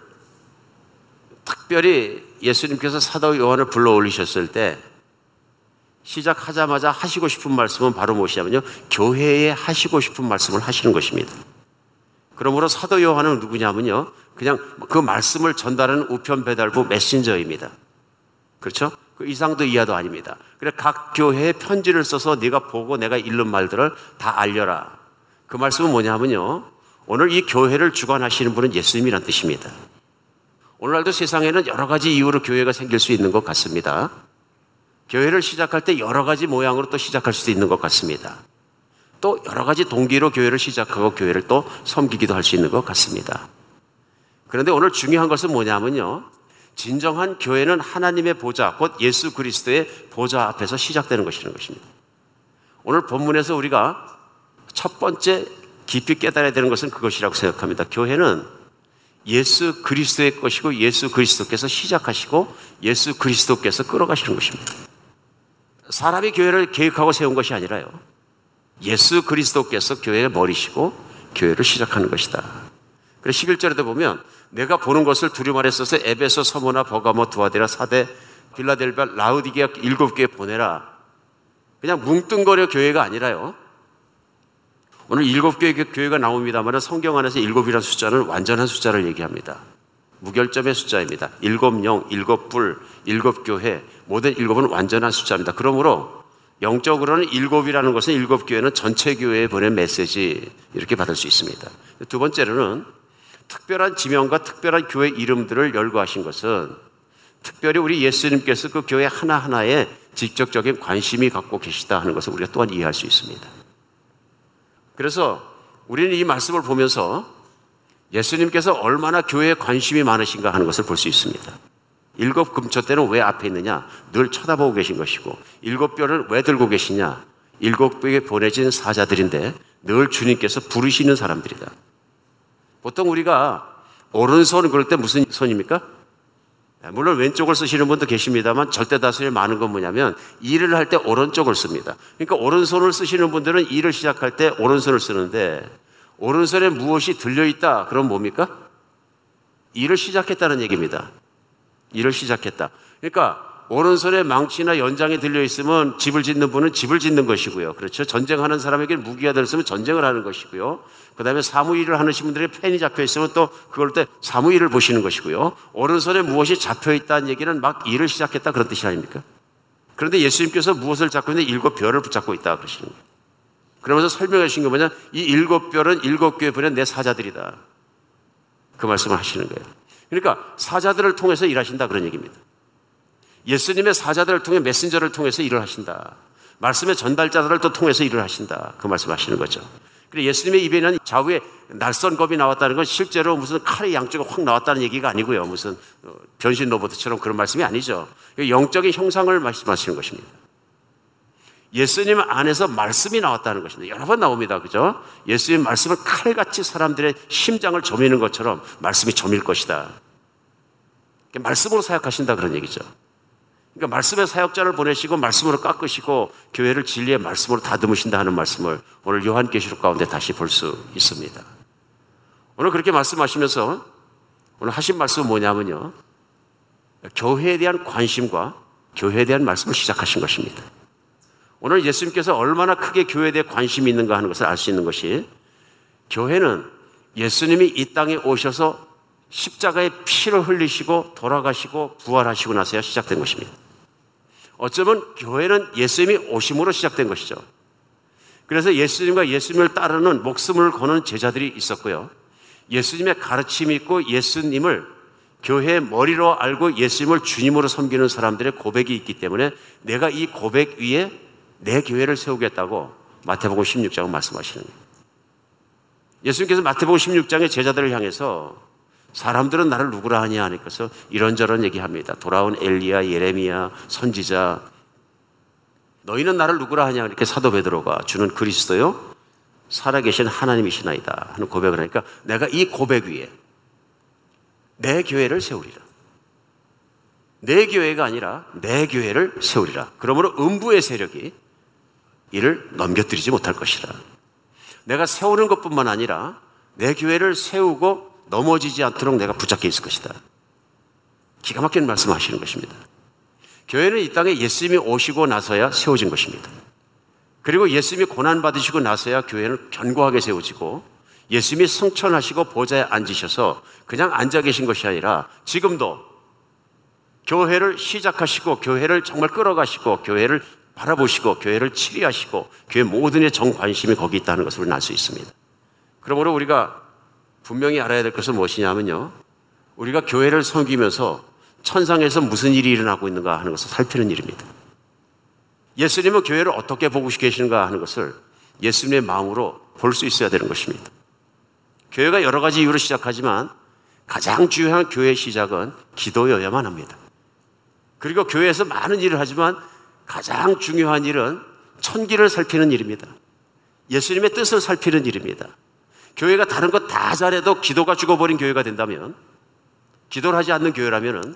Speaker 11: 특별히 예수님께서 사도 요한을 불러 올리셨을 때 시작하자마자 하시고 싶은 말씀은 바로 무엇이냐면요. 교회에 하시고 싶은 말씀을 하시는 것입니다. 그러므로 사도 요한은 누구냐면요. 그냥 그 말씀을 전달하는 우편 배달부 메신저입니다. 그렇죠? 그 이상도 이하도 아닙니다. 그래 각 교회에 편지를 써서 네가 보고 내가 읽는 말들을 다 알려라. 그 말씀은 뭐냐면요. 오늘 이 교회를 주관하시는 분은 예수님이란 뜻입니다. 오늘날도 세상에는 여러 가지 이유로 교회가 생길 수 있는 것 같습니다. 교회를 시작할 때 여러 가지 모양으로 또 시작할 수도 있는 것 같습니다. 또 여러 가지 동기로 교회를 시작하고 교회를 또 섬기기도 할 수 있는 것 같습니다. 그런데 오늘 중요한 것은 뭐냐면요. 진정한 교회는 하나님의 보좌, 곧 예수 그리스도의 보좌 앞에서 시작되는 것이라는 것입니다. 오늘 본문에서 우리가 첫 번째 깊이 깨달아야 되는 것은 그것이라고 생각합니다. 교회는 예수 그리스도의 것이고 예수 그리스도께서 시작하시고 예수 그리스도께서 끌어가시는 것입니다. 사람이 교회를 계획하고 세운 것이 아니라요. 예수 그리스도께서 교회의 머리시고 교회를 시작하는 것이다. 그래서 11절에도 보면 내가 보는 것을 두루마리 에 써서 에베소, 서모나, 버가모, 두아데라, 사대, 빌라델비아, 라우디게아 일곱 개에 보내라. 그냥 뭉뚱거려 교회가 아니라요. 오늘 일곱 개의 교회가 나옵니다만 성경 안에서 일곱이라는 숫자는 완전한 숫자를 얘기합니다. 무결점의 숫자입니다. 일곱 영, 일곱 불, 일곱 교회, 모든 일곱은 완전한 숫자입니다. 그러므로 영적으로는 일곱이라는 것은 일곱 교회는 전체 교회에 보낸 메시지 이렇게 받을 수 있습니다. 두 번째로는 특별한 지명과 특별한 교회 이름들을 열거하신 것은 특별히 우리 예수님께서 그 교회 하나하나에 직접적인 관심이 갖고 계시다 하는 것을 우리가 또한 이해할 수 있습니다. 그래서 우리는 이 말씀을 보면서 예수님께서 얼마나 교회에 관심이 많으신가 하는 것을 볼 수 있습니다. 일곱 금초 때는 왜 앞에 있느냐? 늘 쳐다보고 계신 것이고, 일곱 뼈를 왜 들고 계시냐? 일곱 뼈에 보내진 사자들인데 늘 주님께서 부르시는 사람들이다. 보통 우리가 오른손 그럴 때 무슨 손입니까? 물론 왼쪽을 쓰시는 분도 계십니다만 절대 다수의 많은 건 뭐냐면 일을 할 때 오른쪽을 씁니다. 그러니까 오른손을 쓰시는 분들은 일을 시작할 때 오른손을 쓰는데 오른손에 무엇이 들려 있다. 그럼 뭡니까? 일을 시작했다는 얘기입니다. 일을 시작했다. 그러니까 오른손에 망치나 연장이 들려 있으면 집을 짓는 분은 집을 짓는 것이고요. 그렇죠. 전쟁하는 사람에게 무기가 들었으면 전쟁을 하는 것이고요. 그 다음에 사무일을 하는 분들에게 펜이 잡혀 있으면 또 그걸 때 사무일을 보시는 것이고요. 오른손에 무엇이 잡혀 있다는 얘기는 막 일을 시작했다 그런 뜻이 아닙니까? 그런데 예수님께서 무엇을 잡고 있는데 일곱 별을 붙잡고 있다 그러시는 거예요. 그러면서 설명해 주신 게 뭐냐? 이 일곱 별은 일곱 교회 보낸 내 사자들이다. 그 말씀을 하시는 거예요. 그러니까 사자들을 통해서 일하신다 그런 얘기입니다. 예수님의 사자들을 통해 메신저를 통해서 일을 하신다. 말씀의 전달자들을 또 통해서 일을 하신다. 그 말씀 하시는 거죠. 그리고 예수님의 입에는 좌우에 날선 겁이 나왔다는 건 실제로 무슨 칼이 양쪽에 확 나왔다는 얘기가 아니고요. 무슨 어, 변신 로봇처럼 그런 말씀이 아니죠. 영적인 형상을 말씀하시는 것입니다. 예수님 안에서 말씀이 나왔다는 것입니다. 여러 번 나옵니다. 그죠? 예수님 말씀을 칼같이 사람들의 심장을 저미는 것처럼 말씀이 저밀 것이다. 말씀으로 사역하신다 그런 얘기죠. 그러니까 말씀의 사역자를 보내시고 말씀으로 깎으시고 교회를 진리의 말씀으로 다듬으신다 하는 말씀을 오늘 요한계시록 가운데 다시 볼 수 있습니다. 오늘 그렇게 말씀하시면서 오늘 하신 말씀은 뭐냐면요. 교회에 대한 관심과 교회에 대한 말씀을 시작하신 것입니다. 오늘 예수님께서 얼마나 크게 교회에 대해 관심이 있는가 하는 것을 알 수 있는 것이 교회는 예수님이 이 땅에 오셔서 십자가의 피를 흘리시고 돌아가시고 부활하시고 나서야 시작된 것입니다. 어쩌면 교회는 예수님이 오심으로 시작된 것이죠. 그래서 예수님과 예수님을 따르는 목숨을 거는 제자들이 있었고요. 예수님의 가르침이 있고 예수님을 교회의 머리로 알고 예수님을 주님으로 섬기는 사람들의 고백이 있기 때문에 내가 이 고백 위에 내 교회를 세우겠다고 마태복음 16장은 말씀하시는 거예요. 예수님께서 마태복음 16장의 제자들을 향해서 사람들은 나를 누구라 하냐 하니까서 이런저런 얘기합니다. 돌아온 엘리야, 예레미야, 선지자. 너희는 나를 누구라 하냐 이렇게 사도 베드로가 주는 그리스도요. 살아계신 하나님이시나이다 하는 고백을 하니까 내가 이 고백 위에 내 교회를 세우리라. 내 교회가 아니라 내 교회를 세우리라. 그러므로 음부의 세력이 이를 넘겨뜨리지 못할 것이라. 내가 세우는 것뿐만 아니라 내 교회를 세우고 넘어지지 않도록 내가 붙잡혀 있을 것이다. 기가 막히는 말씀 하시는 것입니다. 교회는 이 땅에 예수님이 오시고 나서야 세워진 것입니다. 그리고 예수님이 고난받으시고 나서야 교회는 견고하게 세워지고 예수님이 승천하시고 보좌에 앉으셔서 그냥 앉아 계신 것이 아니라 지금도 교회를 시작하시고 교회를 정말 끌어가시고 교회를 바라보시고 교회를 치리하시고 교회 모든 의 정관심이 거기 있다는 것을 알 수 있습니다. 그러므로 우리가 분명히 알아야 될 것은 무엇이냐면요. 우리가 교회를 섬기면서 천상에서 무슨 일이 일어나고 있는가 하는 것을 살피는 일입니다. 예수님은 교회를 어떻게 보고 계시는가 하는 것을 예수님의 마음으로 볼 수 있어야 되는 것입니다. 교회가 여러 가지 이유로 시작하지만 가장 중요한 교회 시작은 기도여야만 합니다. 그리고 교회에서 많은 일을 하지만 가장 중요한 일은 천기를 살피는 일입니다. 예수님의 뜻을 살피는 일입니다. 교회가 다른 것 다 잘해도 기도가 죽어버린 교회가 된다면 기도를 하지 않는 교회라면은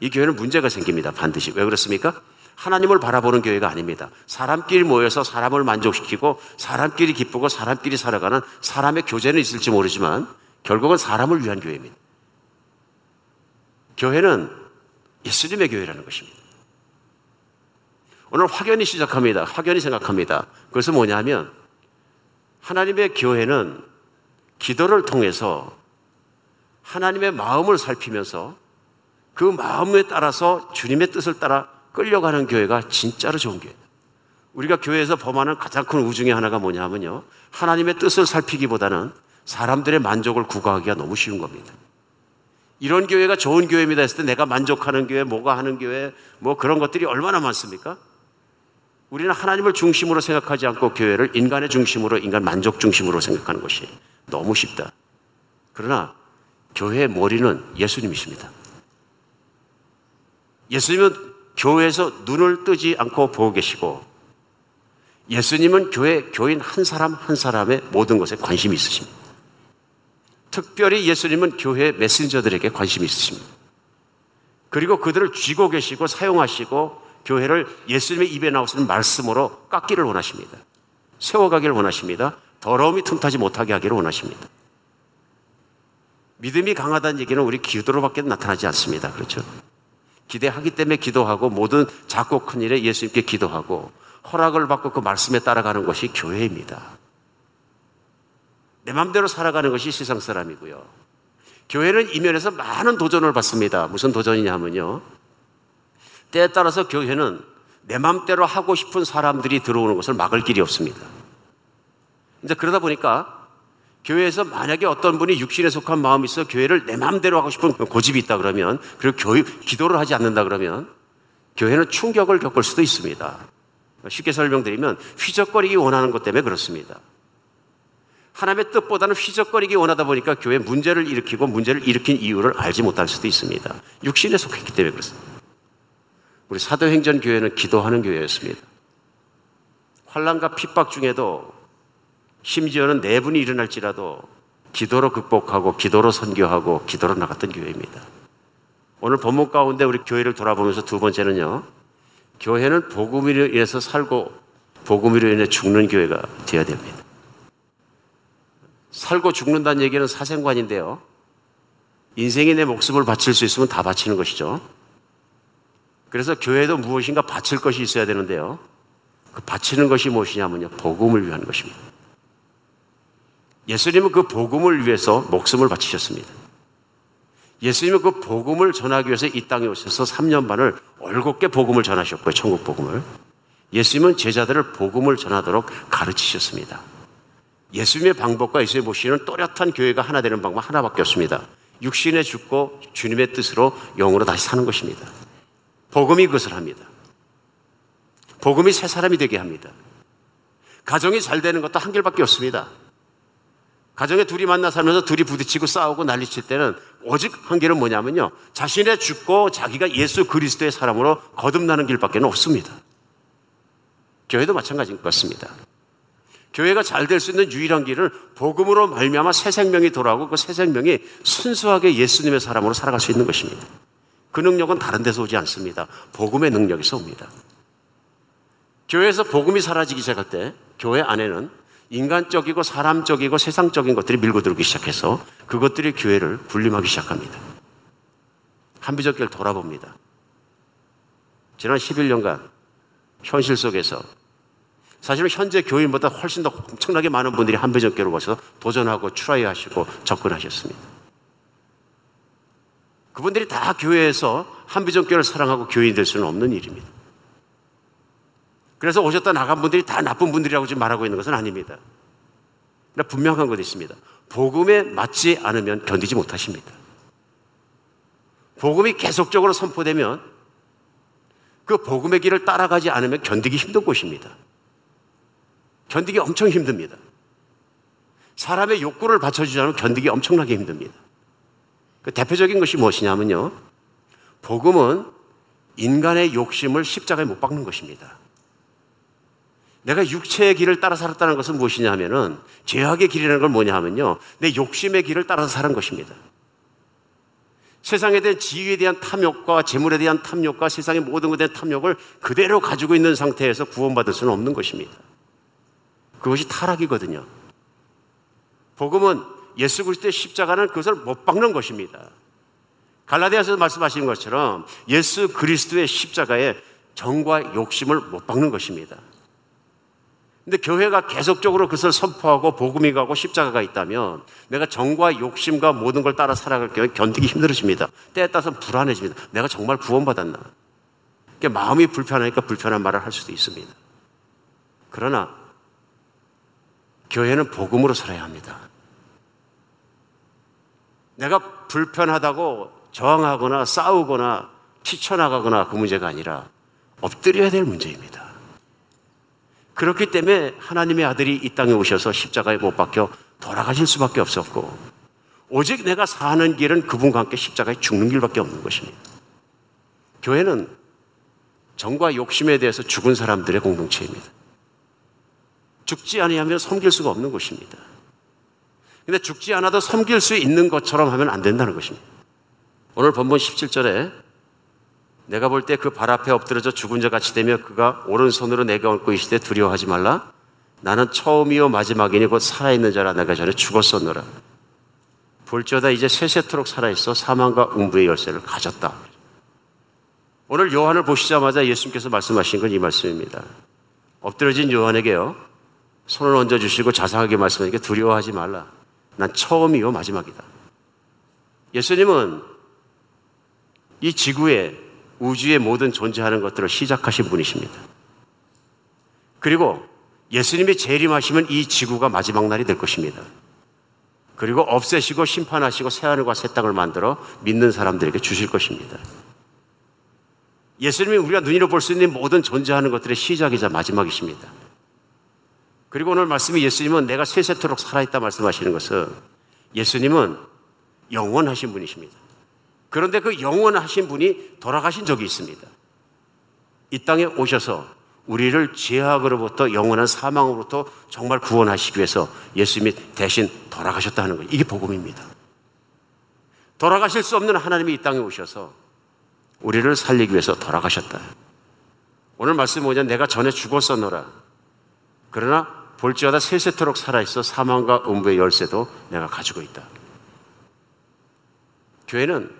Speaker 11: 이 교회는 문제가 생깁니다. 반드시. 왜 그렇습니까? 하나님을 바라보는 교회가 아닙니다. 사람끼리 모여서 사람을 만족시키고 사람끼리 기쁘고 사람끼리 살아가는 사람의 교제는 있을지 모르지만 결국은 사람을 위한 교회입니다. 교회는 예수님의 교회라는 것입니다. 오늘 확연히 시작합니다. 확연히 생각합니다. 그것은 뭐냐면 하나님의 교회는 기도를 통해서 하나님의 마음을 살피면서 그 마음에 따라서 주님의 뜻을 따라 끌려가는 교회가 진짜로 좋은 교회다. 우리가 교회에서 범하는 가장 큰 우중의 하나가 뭐냐면요. 하나님의 뜻을 살피기보다는 사람들의 만족을 구가하기가 너무 쉬운 겁니다. 이런 교회가 좋은 교회입니다 했을 때 내가 만족하는 교회, 뭐가 하는 교회, 뭐 그런 것들이 얼마나 많습니까? 우리는 하나님을 중심으로 생각하지 않고 교회를 인간의 중심으로, 인간 만족 중심으로 생각하는 것이 너무 쉽다. 그러나 교회의 머리는 예수님이십니다. 예수님은 교회에서 눈을 뜨지 않고 보고 계시고 예수님은 교회 교인 한 사람 한 사람의 모든 것에 관심이 있으십니다. 특별히 예수님은 교회 메신저들에게 관심이 있으십니다. 그리고 그들을 쥐고 계시고 사용하시고 교회를 예수님의 입에 나오시는 말씀으로 깎기를 원하십니다. 세워가기를 원하십니다. 더러움이 틈타지 못하게 하기를 원하십니다. 믿음이 강하다는 얘기는 우리 기도로밖에 나타나지 않습니다. 그렇죠? 기대하기 때문에 기도하고 모든 작고 큰 일에 예수님께 기도하고 허락을 받고 그 말씀에 따라가는 것이 교회입니다. 내 마음대로 살아가는 것이 세상 사람이고요. 교회는 이면에서 많은 도전을 받습니다. 무슨 도전이냐면요. 때에 따라서 교회는 내 마음대로 하고 싶은 사람들이 들어오는 것을 막을 길이 없습니다. 이제 그러다 보니까 교회에서 만약에 어떤 분이 육신에 속한 마음이 있어 교회를 내 마음대로 하고 싶은 고집이 있다 그러면 그리고 교회, 기도를 하지 않는다 그러면 교회는 충격을 겪을 수도 있습니다. 쉽게 설명드리면 휘적거리기 원하는 것 때문에 그렇습니다. 하나님의 뜻보다는 휘적거리기 원하다 보니까 교회 문제를 일으키고 문제를 일으킨 이유를 알지 못할 수도 있습니다. 육신에 속했기 때문에 그렇습니다. 우리 사도행전 교회는 기도하는 교회였습니다. 환란과 핍박 중에도 심지어는 내분이 일어날지라도 기도로 극복하고 기도로 선교하고 기도로 나갔던 교회입니다. 오늘 본문 가운데 우리 교회를 돌아보면서 두 번째는요. 교회는 복음으로 인해서 살고 복음으로 인해 죽는 교회가 되어야 됩니다. 살고 죽는다는 얘기는 사생관인데요. 인생이 내 목숨을 바칠 수 있으면 다 바치는 것이죠. 그래서 교회도 무엇인가 바칠 것이 있어야 되는데요. 그 바치는 것이 무엇이냐면요. 복음을 위한 것입니다. 예수님은 그 복음을 위해서 목숨을 바치셨습니다. 예수님은 그 복음을 전하기 위해서 이 땅에 오셔서 3년 반을 올곧게 복음을 전하셨고요. 천국 복음을. 예수님은 제자들을 복음을 전하도록 가르치셨습니다. 예수님의 방법과 예수님의 모시는 또렷한 교회가 하나 되는 방법 하나밖에 없습니다. 육신에 죽고 주님의 뜻으로 영으로 다시 사는 것입니다. 복음이 그것을 합니다. 복음이 새 사람이 되게 합니다. 가정이 잘 되는 것도 한 길밖에 없습니다. 가정에 둘이 만나 살면서 둘이 부딪히고 싸우고 난리칠 때는 오직 한 길은 뭐냐면요. 자신의 죽고 자기가 예수 그리스도의 사람으로 거듭나는 길밖에 없습니다. 교회도 마찬가지인 것 같습니다. 교회가 잘 될 수 있는 유일한 길은 복음으로 말미암아 새 생명이 돌아오고 그 새 생명이 순수하게 예수님의 사람으로 살아갈 수 있는 것입니다. 그 능력은 다른 데서 오지 않습니다. 복음의 능력에서 옵니다. 교회에서 복음이 사라지기 시작할 때 교회 안에는 인간적이고 사람적이고 세상적인 것들이 밀고 들기 시작해서 그것들이 교회를 군림하기 시작합니다. 한비적길 돌아봅니다. 지난 11년간 현실 속에서 사실은 현재 교인보다 훨씬 더 엄청나게 많은 분들이 한비적교로 와서 도전하고 추라이하시고 접근하셨습니다. 그분들이 다 교회에서 한비전교를 사랑하고 교인이 될 수는 없는 일입니다. 그래서 오셨다 나간 분들이 다 나쁜 분들이라고 지금 말하고 있는 것은 아닙니다. 그러나 분명한 것이 있습니다. 복음에 맞지 않으면 견디지 못하십니다. 복음이 계속적으로 선포되면 그 복음의 길을 따라가지 않으면 견디기 힘든 곳입니다. 견디기 엄청 힘듭니다. 사람의 욕구를 받쳐주지 않으면 견디기 엄청나게 힘듭니다. 그 대표적인 것이 무엇이냐면요. 복음은 인간의 욕심을 십자가에 못 박는 것입니다. 내가 육체의 길을 따라 살았다는 것은 무엇이냐 하면은 죄악의 길이라는 걸 뭐냐 하면요. 내 욕심의 길을 따라서 사는 것입니다. 세상에 대한 지위에 대한 탐욕과 재물에 대한 탐욕과 세상의 모든 것에 대한 탐욕을 그대로 가지고 있는 상태에서 구원받을 수는 없는 것입니다. 그것이 타락이거든요. 복음은 예수 그리스도의 십자가는 그것을 못 박는 것입니다. 갈라디아서 말씀하시는 것처럼 예수 그리스도의 십자가에 정과 욕심을 못 박는 것입니다. 근데 교회가 계속적으로 그것을 선포하고 복음이 가고 십자가가 있다면 내가 정과 욕심과 모든 걸 따라 살아갈 경우에 견디기 힘들어집니다. 때에 따라서 불안해집니다. 내가 정말 구원받았나? 그게 마음이 불편하니까 불편한 말을 할 수도 있습니다. 그러나 교회는 복음으로 살아야 합니다. 내가 불편하다고 저항하거나 싸우거나 튀쳐나가거나 그 문제가 아니라 엎드려야 될 문제입니다. 그렇기 때문에 하나님의 아들이 이 땅에 오셔서 십자가에 못 박혀 돌아가실 수밖에 없었고 오직 내가 사는 길은 그분과 함께 십자가에 죽는 길밖에 없는 것입니다. 교회는 정과 욕심에 대해서 죽은 사람들의 공동체입니다. 죽지 아니하면 섬길 수가 없는 것입니다. 근데 죽지 않아도 섬길 수 있는 것처럼 하면 안 된다는 것입니다. 오늘 본문 17절에 내가 볼 때 그 발 앞에 엎드려져 죽은 자 같이 되며 그가 오른손으로 내가 얹고 때 두려워하지 말라. 나는 처음이요 마지막이니 곧 살아있는 자라 내가 전에 죽었었노라. 볼지어다 이제 세세토록 살아있어 사망과 음부의 열쇠를 가졌다. 오늘 요한을 보시자마자 예수님께서 말씀하신 건 이 말씀입니다. 엎드려진 요한에게요. 손을 얹어주시고 자상하게 말씀하니까 두려워하지 말라. 난 처음이요 마지막이다. 예수님은 이 지구에 우주의 모든 존재하는 것들을 시작하신 분이십니다. 그리고 예수님이 재림하시면 이 지구가 마지막 날이 될 것입니다. 그리고 없애시고 심판하시고 새하늘과 새 땅을 만들어 믿는 사람들에게 주실 것입니다. 예수님이 우리가 눈으로 볼 수 있는 모든 존재하는 것들의 시작이자 마지막이십니다. 그리고 오늘 말씀이 예수님은 내가 세세토록 살아있다 말씀하시는 것은 예수님은 영원하신 분이십니다. 그런데 그 영원하신 분이 돌아가신 적이 있습니다. 이 땅에 오셔서 우리를 죄악으로부터 영원한 사망으로부터 정말 구원하시기 위해서 예수님이 대신 돌아가셨다는 거예요. 이게 복음입니다. 돌아가실 수 없는 하나님이 이 땅에 오셔서 우리를 살리기 위해서 돌아가셨다. 오늘 말씀 뭐냐? 내가 전에 죽었었노라. 그러나 볼지어다 세세토록 살아있어 사망과 음부의 열쇠도 내가 가지고 있다. 교회는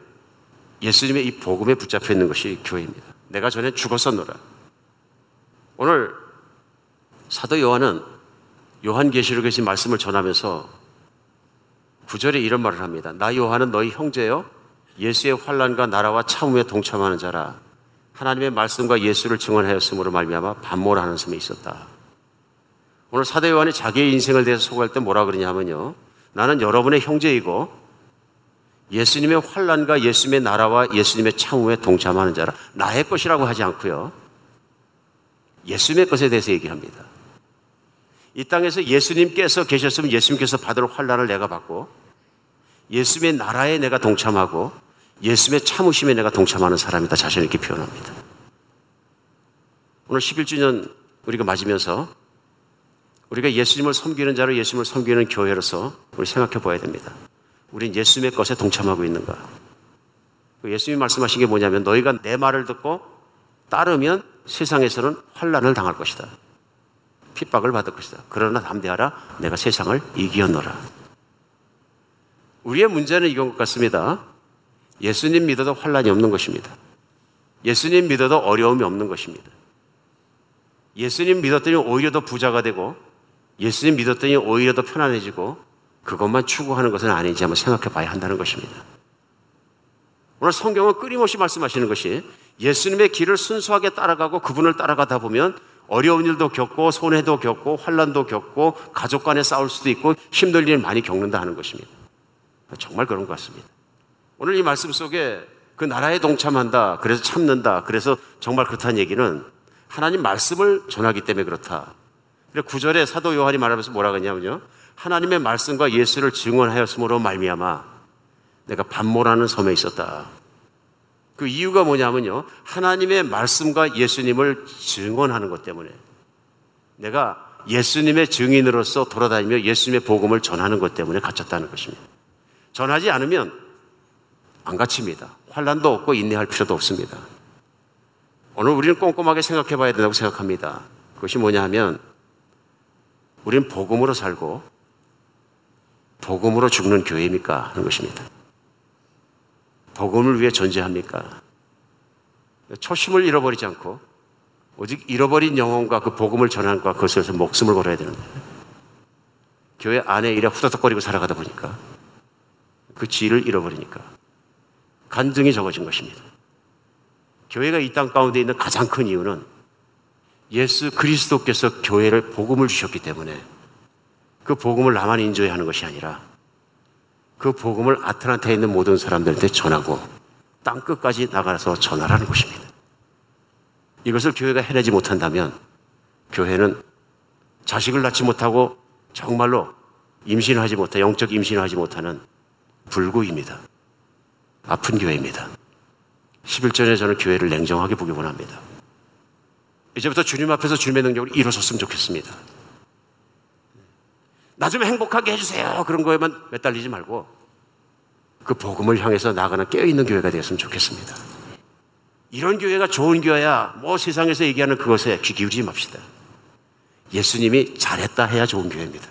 Speaker 11: 예수님의 이 복음에 붙잡혀 있는 것이 교회입니다. 내가 전에 죽었었노라. 오늘 사도 요한은 요한계시록에서 말씀을 전하면서 구절에 이런 말을 합니다. 나 요한은 너희 형제요 예수의 환란과 나라와 참음에 동참하는 자라. 하나님의 말씀과 예수를 증언하였으므로 말미암아 반모하는 섬에 있었다. 오늘 사도 요한이 자기의 인생을 대해서 소개할 때 뭐라 그러냐면요. 나는 여러분의 형제이고 예수님의 환란과 예수님의 나라와 예수님의 창후에 동참하는 자라 나의 것이라고 하지 않고요. 예수님의 것에 대해서 얘기합니다. 이 땅에서 예수님께서 계셨으면 예수님께서 받을 환란을 내가 받고 예수님의 나라에 내가 동참하고 예수님의 참으심에 내가 동참하는 사람이다. 자신 있게 표현합니다. 오늘 11주년 우리가 맞으면서 우리가 예수님을 섬기는 자로 예수님을 섬기는 교회로서 우리 생각해 봐야 됩니다. 우린 예수님의 것에 동참하고 있는가? 그 예수님이 말씀하신 게 뭐냐면 너희가 내 말을 듣고 따르면 세상에서는 환란을 당할 것이다. 핍박을 받을 것이다. 그러나 담대하라. 내가 세상을 이기었노라. 우리의 문제는 이건 것 같습니다. 예수님 믿어도 환란이 없는 것입니다. 예수님 믿어도 어려움이 없는 것입니다. 예수님 믿었더니 오히려 더 부자가 되고 예수님 믿었더니 오히려 더 편안해지고 그것만 추구하는 것은 아닌지 한번 생각해 봐야 한다는 것입니다. 오늘 성경은 끊임없이 말씀하시는 것이 예수님의 길을 순수하게 따라가고 그분을 따라가다 보면 어려운 일도 겪고 손해도 겪고 환란도 겪고 가족 간에 싸울 수도 있고 힘들 일 많이 겪는다 하는 것입니다. 정말 그런 것 같습니다. 오늘 이 말씀 속에 그 나라에 동참한다. 그래서 참는다. 그래서 정말 그렇다는 얘기는 하나님 말씀을 전하기 때문에 그렇다. 그래서 구절에 사도 요한이 말하면서 뭐라고 했냐면요. 하나님의 말씀과 예수를 증언하였으므로 말미암아 내가 반모라는 섬에 있었다. 그 이유가 뭐냐면요. 하나님의 말씀과 예수님을 증언하는 것 때문에 내가 예수님의 증인으로서 돌아다니며 예수님의 복음을 전하는 것 때문에 갇혔다는 것입니다. 전하지 않으면 안 갇힙니다. 환란도 없고 인내할 필요도 없습니다. 오늘 우리는 꼼꼼하게 생각해 봐야 된다고 생각합니다. 그것이 뭐냐 하면 우리는 복음으로 살고 복음으로 죽는 교회입니까? 하는 것입니다. 복음을 위해 존재합니까? 초심을 잃어버리지 않고 오직 잃어버린 영혼과 그 복음을 전하는 것과 그것을 위해서 목숨을 걸어야 되는데 교회 안에 이래 후다닥거리고 살아가다 보니까 그 지를 잃어버리니까 간증이 적어진 것입니다. 교회가 이 땅 가운데 있는 가장 큰 이유는 예수 그리스도께서 교회를 복음을 주셨기 때문에 그 복음을 나만 인조해 하는 것이 아니라 그 복음을 아틀란타에 있는 모든 사람들한테 전하고 땅 끝까지 나가서 전하라는 것입니다. 이것을 교회가 해내지 못한다면 교회는 자식을 낳지 못하고 정말로 임신하지 못해 영적 임신을 하지 못하는 불구입니다. 아픈 교회입니다. 11절에 저는 교회를 냉정하게 보기 원합니다. 이제부터 주님 앞에서 주님의 능력을 일어섰으면 좋겠습니다. 나 좀 행복하게 해주세요. 그런 거에만 매달리지 말고 그 복음을 향해서 나가는 깨어있는 교회가 되었으면 좋겠습니다. 이런 교회가 좋은 교회야. 뭐 세상에서 얘기하는 그것에 귀 기울이지 맙시다. 예수님이 잘했다 해야 좋은 교회입니다.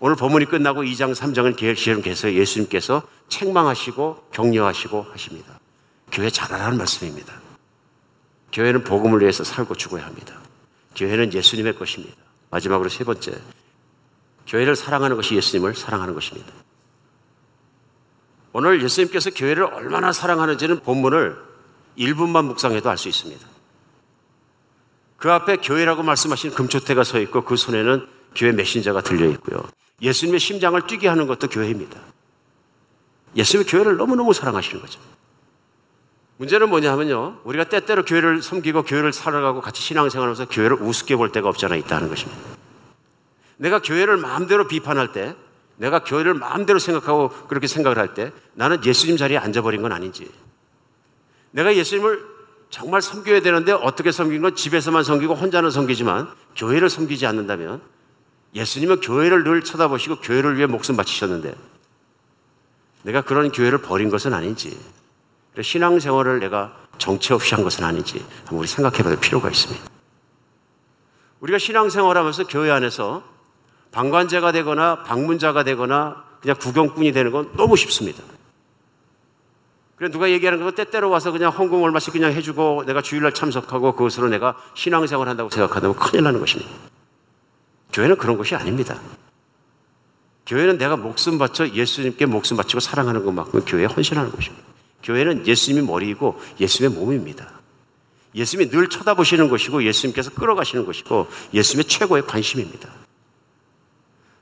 Speaker 11: 오늘 본문이 끝나고 2장, 3장은 계시록에서 예수님께서 책망하시고 격려하시고 하십니다. 교회 잘하라는 말씀입니다. 교회는 복음을 위해서 살고 죽어야 합니다. 교회는 예수님의 것입니다. 마지막으로 세 번째, 교회를 사랑하는 것이 예수님을 사랑하는 것입니다. 오늘 예수님께서 교회를 얼마나 사랑하는지는 본문을 1분만 묵상해도 알 수 있습니다. 그 앞에 교회라고 말씀하신 금초대가 서 있고 그 손에는 교회 메신저가 들려 있고요. 예수님의 심장을 뛰게 하는 것도 교회입니다. 예수님의 교회를 너무너무 사랑하시는 거죠. 문제는 뭐냐 하면요. 우리가 때때로 교회를 섬기고 교회를 살아가고 같이 신앙생활하면서 교회를 우습게 볼 때가 없잖아 있다는 것입니다. 내가 교회를 마음대로 비판할 때, 내가 교회를 마음대로 생각하고 그렇게 생각을 할 때, 나는 예수님 자리에 앉아버린 건 아닌지. 내가 예수님을 정말 섬겨야 되는데 어떻게 섬긴 건 집에서만 섬기고 혼자는 섬기지만 교회를 섬기지 않는다면 예수님은 교회를 늘 쳐다보시고 교회를 위해 목숨 바치셨는데 내가 그런 교회를 버린 것은 아닌지 신앙생활을 내가 정체 없이 한 것은 아닌지 한번 우리 생각해 볼 필요가 있습니다. 우리가 신앙생활 하면서 교회 안에서 방관자가 되거나 방문자가 되거나 그냥 구경꾼이 되는 건 너무 쉽습니다. 그래 누가 얘기하는 거 때때로 와서 그냥 헌금 얼마씩 그냥 해주고 내가 주일날 참석하고 그것으로 내가 신앙생활 한다고 생각한다면 큰일 나는 것입니다. 교회는 그런 것이 아닙니다. 교회는 내가 목숨 바쳐 예수님께 목숨 바치고 사랑하는 것만큼 교회에 헌신하는 것입니다. 교회는 예수님이 머리이고 예수님의 몸입니다. 예수님이 늘 쳐다보시는 것이고 예수님께서 끌어가시는 것이고 예수님의 최고의 관심입니다.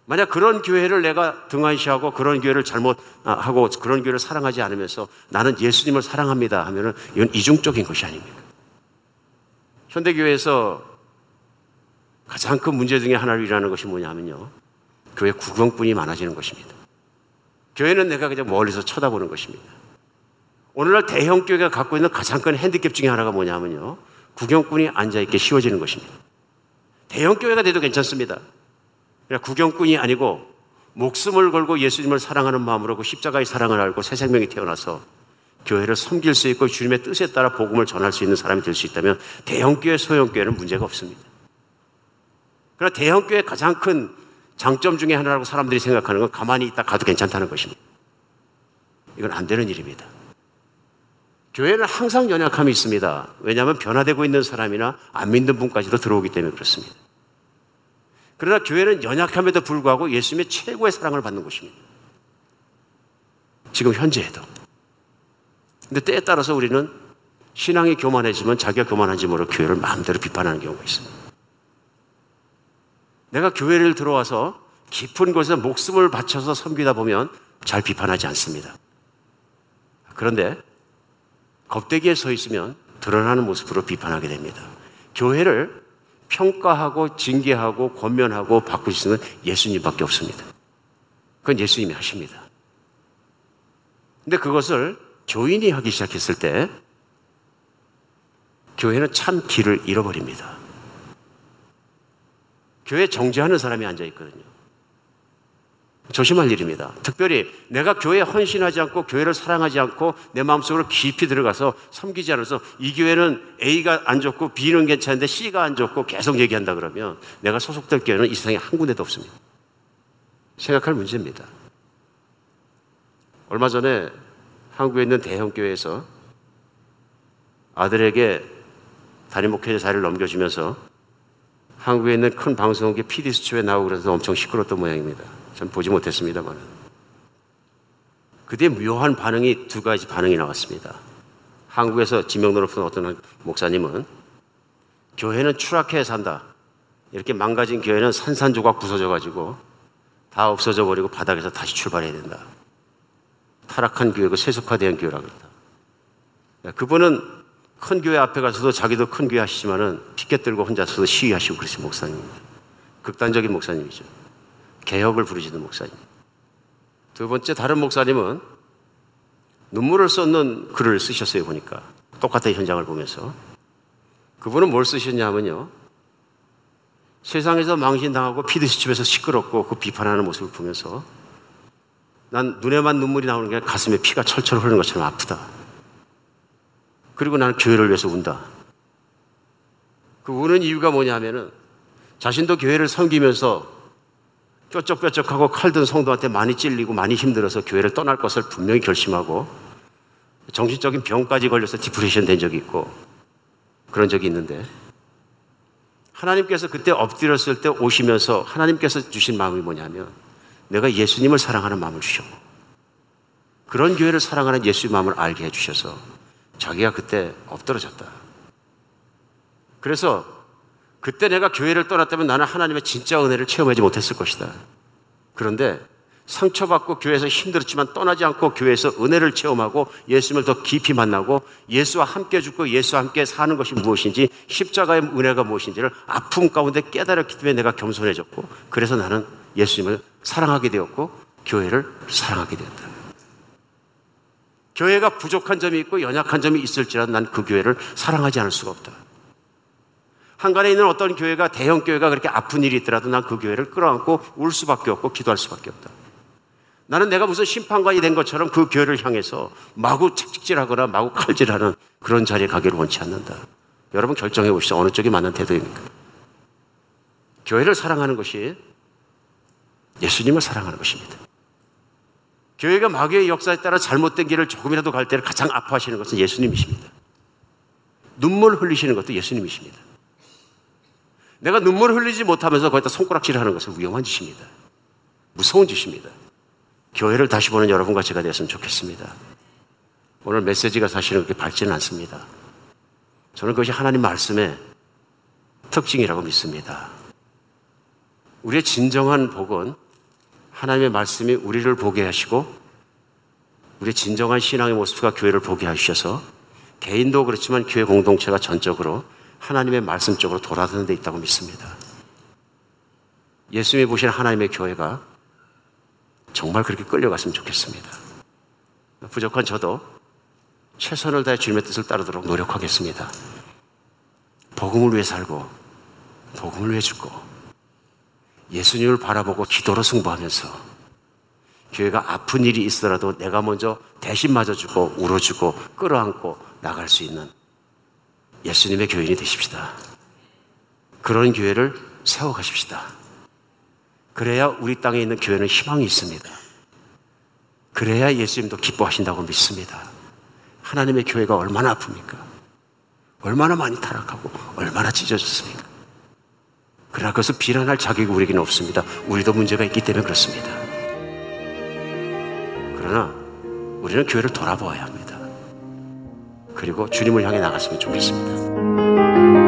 Speaker 11: 만약 그런 교회를 내가 등한시하고 그런 교회를 잘못하고 그런 교회를 사랑하지 않으면서 나는 예수님을 사랑합니다 하면은 이건 이중적인 것이 아닙니까? 현대교회에서 가장 큰 문제 중에 하나를 일어나는 것이 뭐냐면요. 교회 구경꾼이 많아지는 것입니다. 교회는 내가 그냥 멀리서 쳐다보는 것입니다. 오늘날 대형 교회가 갖고 있는 가장 큰 핸디캡 중에 하나가 뭐냐면요. 구경꾼이 앉아있게 쉬워지는 것입니다. 대형 교회가 돼도 괜찮습니다. 구경꾼이 아니고 목숨을 걸고 예수님을 사랑하는 마음으로 그 십자가의 사랑을 알고 새 생명이 태어나서 교회를 섬길 수 있고 주님의 뜻에 따라 복음을 전할 수 있는 사람이 될 수 있다면 대형 교회, 소형 교회는 문제가 없습니다. 그러나 대형 교회의 가장 큰 장점 중에 하나라고 사람들이 생각하는 건 가만히 있다 가도 괜찮다는 것입니다. 이건 안 되는 일입니다. 교회는 항상 연약함이 있습니다. 왜냐하면 변화되고 있는 사람이나 안 믿는 분까지도 들어오기 때문에 그렇습니다. 그러나 교회는 연약함에도 불구하고 예수님의 최고의 사랑을 받는 곳입니다. 지금 현재에도. 근데 때에 따라서 우리는 신앙이 교만해지면 자기가 교만한지 모르고 교회를 마음대로 비판하는 경우가 있습니다. 내가 교회를 들어와서 깊은 곳에 목숨을 바쳐서 섬기다 보면 잘 비판하지 않습니다. 그런데 겁대기에 서 있으면 드러나는 모습으로 비판하게 됩니다. 교회를 평가하고 징계하고 권면하고 바꾸시는 예수님밖에 없습니다. 그건 예수님이 하십니다. 근데 그것을 교인이 하기 시작했을 때 교회는 참 길을 잃어버립니다. 교회 정죄하는 사람이 앉아 있거든요. 조심할 일입니다. 특별히 내가 교회에 헌신하지 않고 교회를 사랑하지 않고 내 마음속으로 깊이 들어가서 섬기지 않아서 이 교회는 A가 안 좋고 B는 괜찮은데 C가 안 좋고 계속 얘기한다 그러면 내가 소속될 교회는 이 세상에 한 군데도 없습니다. 생각할 문제입니다. 얼마 전에 한국에 있는 대형 교회에서 아들에게 담임 목회자 자리를 넘겨주면서 한국에 있는 큰 방송국의 PD 수첩에 나오고 그래서 엄청 시끄럽던 모양입니다. 전 보지 못했습니다만. 그때 묘한 반응이 두 가지 반응이 나왔습니다. 한국에서 지명도 높은 어떤 목사님은 교회는 추락해 산다. 이렇게 망가진 교회는 산산조각 부서져 가지고 다 없어져 버리고 바닥에서 다시 출발해야 된다. 타락한 교회고 세속화된 교회라 그런다. 그분은 큰 교회 앞에 가서도 자기도 큰 교회 하시지만은 피켓 들고 혼자서도 시위하시고 그러신 목사님입니다. 극단적인 목사님이죠. 개혁을 부르시는 목사님. 두 번째 다른 목사님은 눈물을 쏟는 글을 쓰셨어요 보니까 똑같은 현장을 보면서 그분은 뭘 쓰셨냐면요. 세상에서 망신당하고 피드시집에서 시끄럽고 그 비판하는 모습을 보면서 난 눈에만 눈물이 나오는 게 가슴에 피가 철철 흐르는 것처럼 아프다. 그리고 나는 교회를 위해서 운다. 그 우는 이유가 뭐냐면은 자신도 교회를 섬기면서 뾰족뾰족하고 칼든 성도한테 많이 찔리고 많이 힘들어서 교회를 떠날 것을 분명히 결심하고 정신적인 병까지 걸려서 디프레션 된 적이 있고 그런 적이 있는데 하나님께서 그때 엎드렸을 때 오시면서 하나님께서 주신 마음이 뭐냐면 내가 예수님을 사랑하는 마음을 주셨고 그런 교회를 사랑하는 예수의 마음을 알게 해주셔서 자기가 그때 엎드러졌다. 그래서 그때 내가 교회를 떠났다면 나는 하나님의 진짜 은혜를 체험하지 못했을 것이다. 그런데 상처받고 교회에서 힘들었지만 떠나지 않고 교회에서 은혜를 체험하고 예수님을 더 깊이 만나고 예수와 함께 죽고 예수와 함께 사는 것이 무엇인지 십자가의 은혜가 무엇인지를 아픔 가운데 깨달았기 때문에 내가 겸손해졌고 그래서 나는 예수님을 사랑하게 되었고 교회를 사랑하게 되었다. 교회가 부족한 점이 있고 연약한 점이 있을지라도 난 그 교회를 사랑하지 않을 수가 없다. 한간에 있는 어떤 교회가 대형 교회가 그렇게 아픈 일이 있더라도 난 그 교회를 끌어안고 울 수밖에 없고 기도할 수밖에 없다. 나는 내가 무슨 심판관이 된 것처럼 그 교회를 향해서 마구 책찍질하거나 마구 칼질하는 그런 자리에 가기를 원치 않는다. 여러분 결정해 보시죠. 어느 쪽이 맞는 태도입니까? 교회를 사랑하는 것이 예수님을 사랑하는 것입니다. 교회가 마귀의 역사에 따라 잘못된 길을 조금이라도 갈 때를 가장 아파하시는 것은 예수님이십니다. 눈물 흘리시는 것도 예수님이십니다. 내가 눈물 흘리지 못하면서 거기다 손가락질을 하는 것은 위험한 짓입니다. 무서운 짓입니다. 교회를 다시 보는 여러분과 제가 되었으면 좋겠습니다. 오늘 메시지가 사실은 그렇게 밝지는 않습니다. 저는 그것이 하나님 말씀의 특징이라고 믿습니다. 우리의 진정한 복은 하나님의 말씀이 우리를 보게 하시고 우리의 진정한 신앙의 모습과 교회를 보게 하셔서 개인도 그렇지만 교회 공동체가 전적으로 하나님의 말씀 쪽으로 돌아드는 데 있다고 믿습니다. 예수님이 보시는 하나님의 교회가 정말 그렇게 끌려갔으면 좋겠습니다. 부족한 저도 최선을 다해 주님의 뜻을 따르도록 노력하겠습니다. 복음을 위해 살고 복음을 위해 죽고 예수님을 바라보고 기도로 승부하면서 교회가 아픈 일이 있더라도 내가 먼저 대신 맞아주고 울어주고 끌어안고 나갈 수 있는 예수님의 교인이 되십시다. 그런 교회를 세워가십시다. 그래야 우리 땅에 있는 교회는 희망이 있습니다. 그래야 예수님도 기뻐하신다고 믿습니다. 하나님의 교회가 얼마나 아픕니까? 얼마나 많이 타락하고 얼마나 찢어졌습니까? 그러나 그것을 비난할 자격이 우리에게는 없습니다. 우리도 문제가 있기 때문에 그렇습니다. 그러나 우리는 교회를 돌아보아야 합니다.
Speaker 12: 그리고 주님을 향해 나갔으면 좋겠습니다.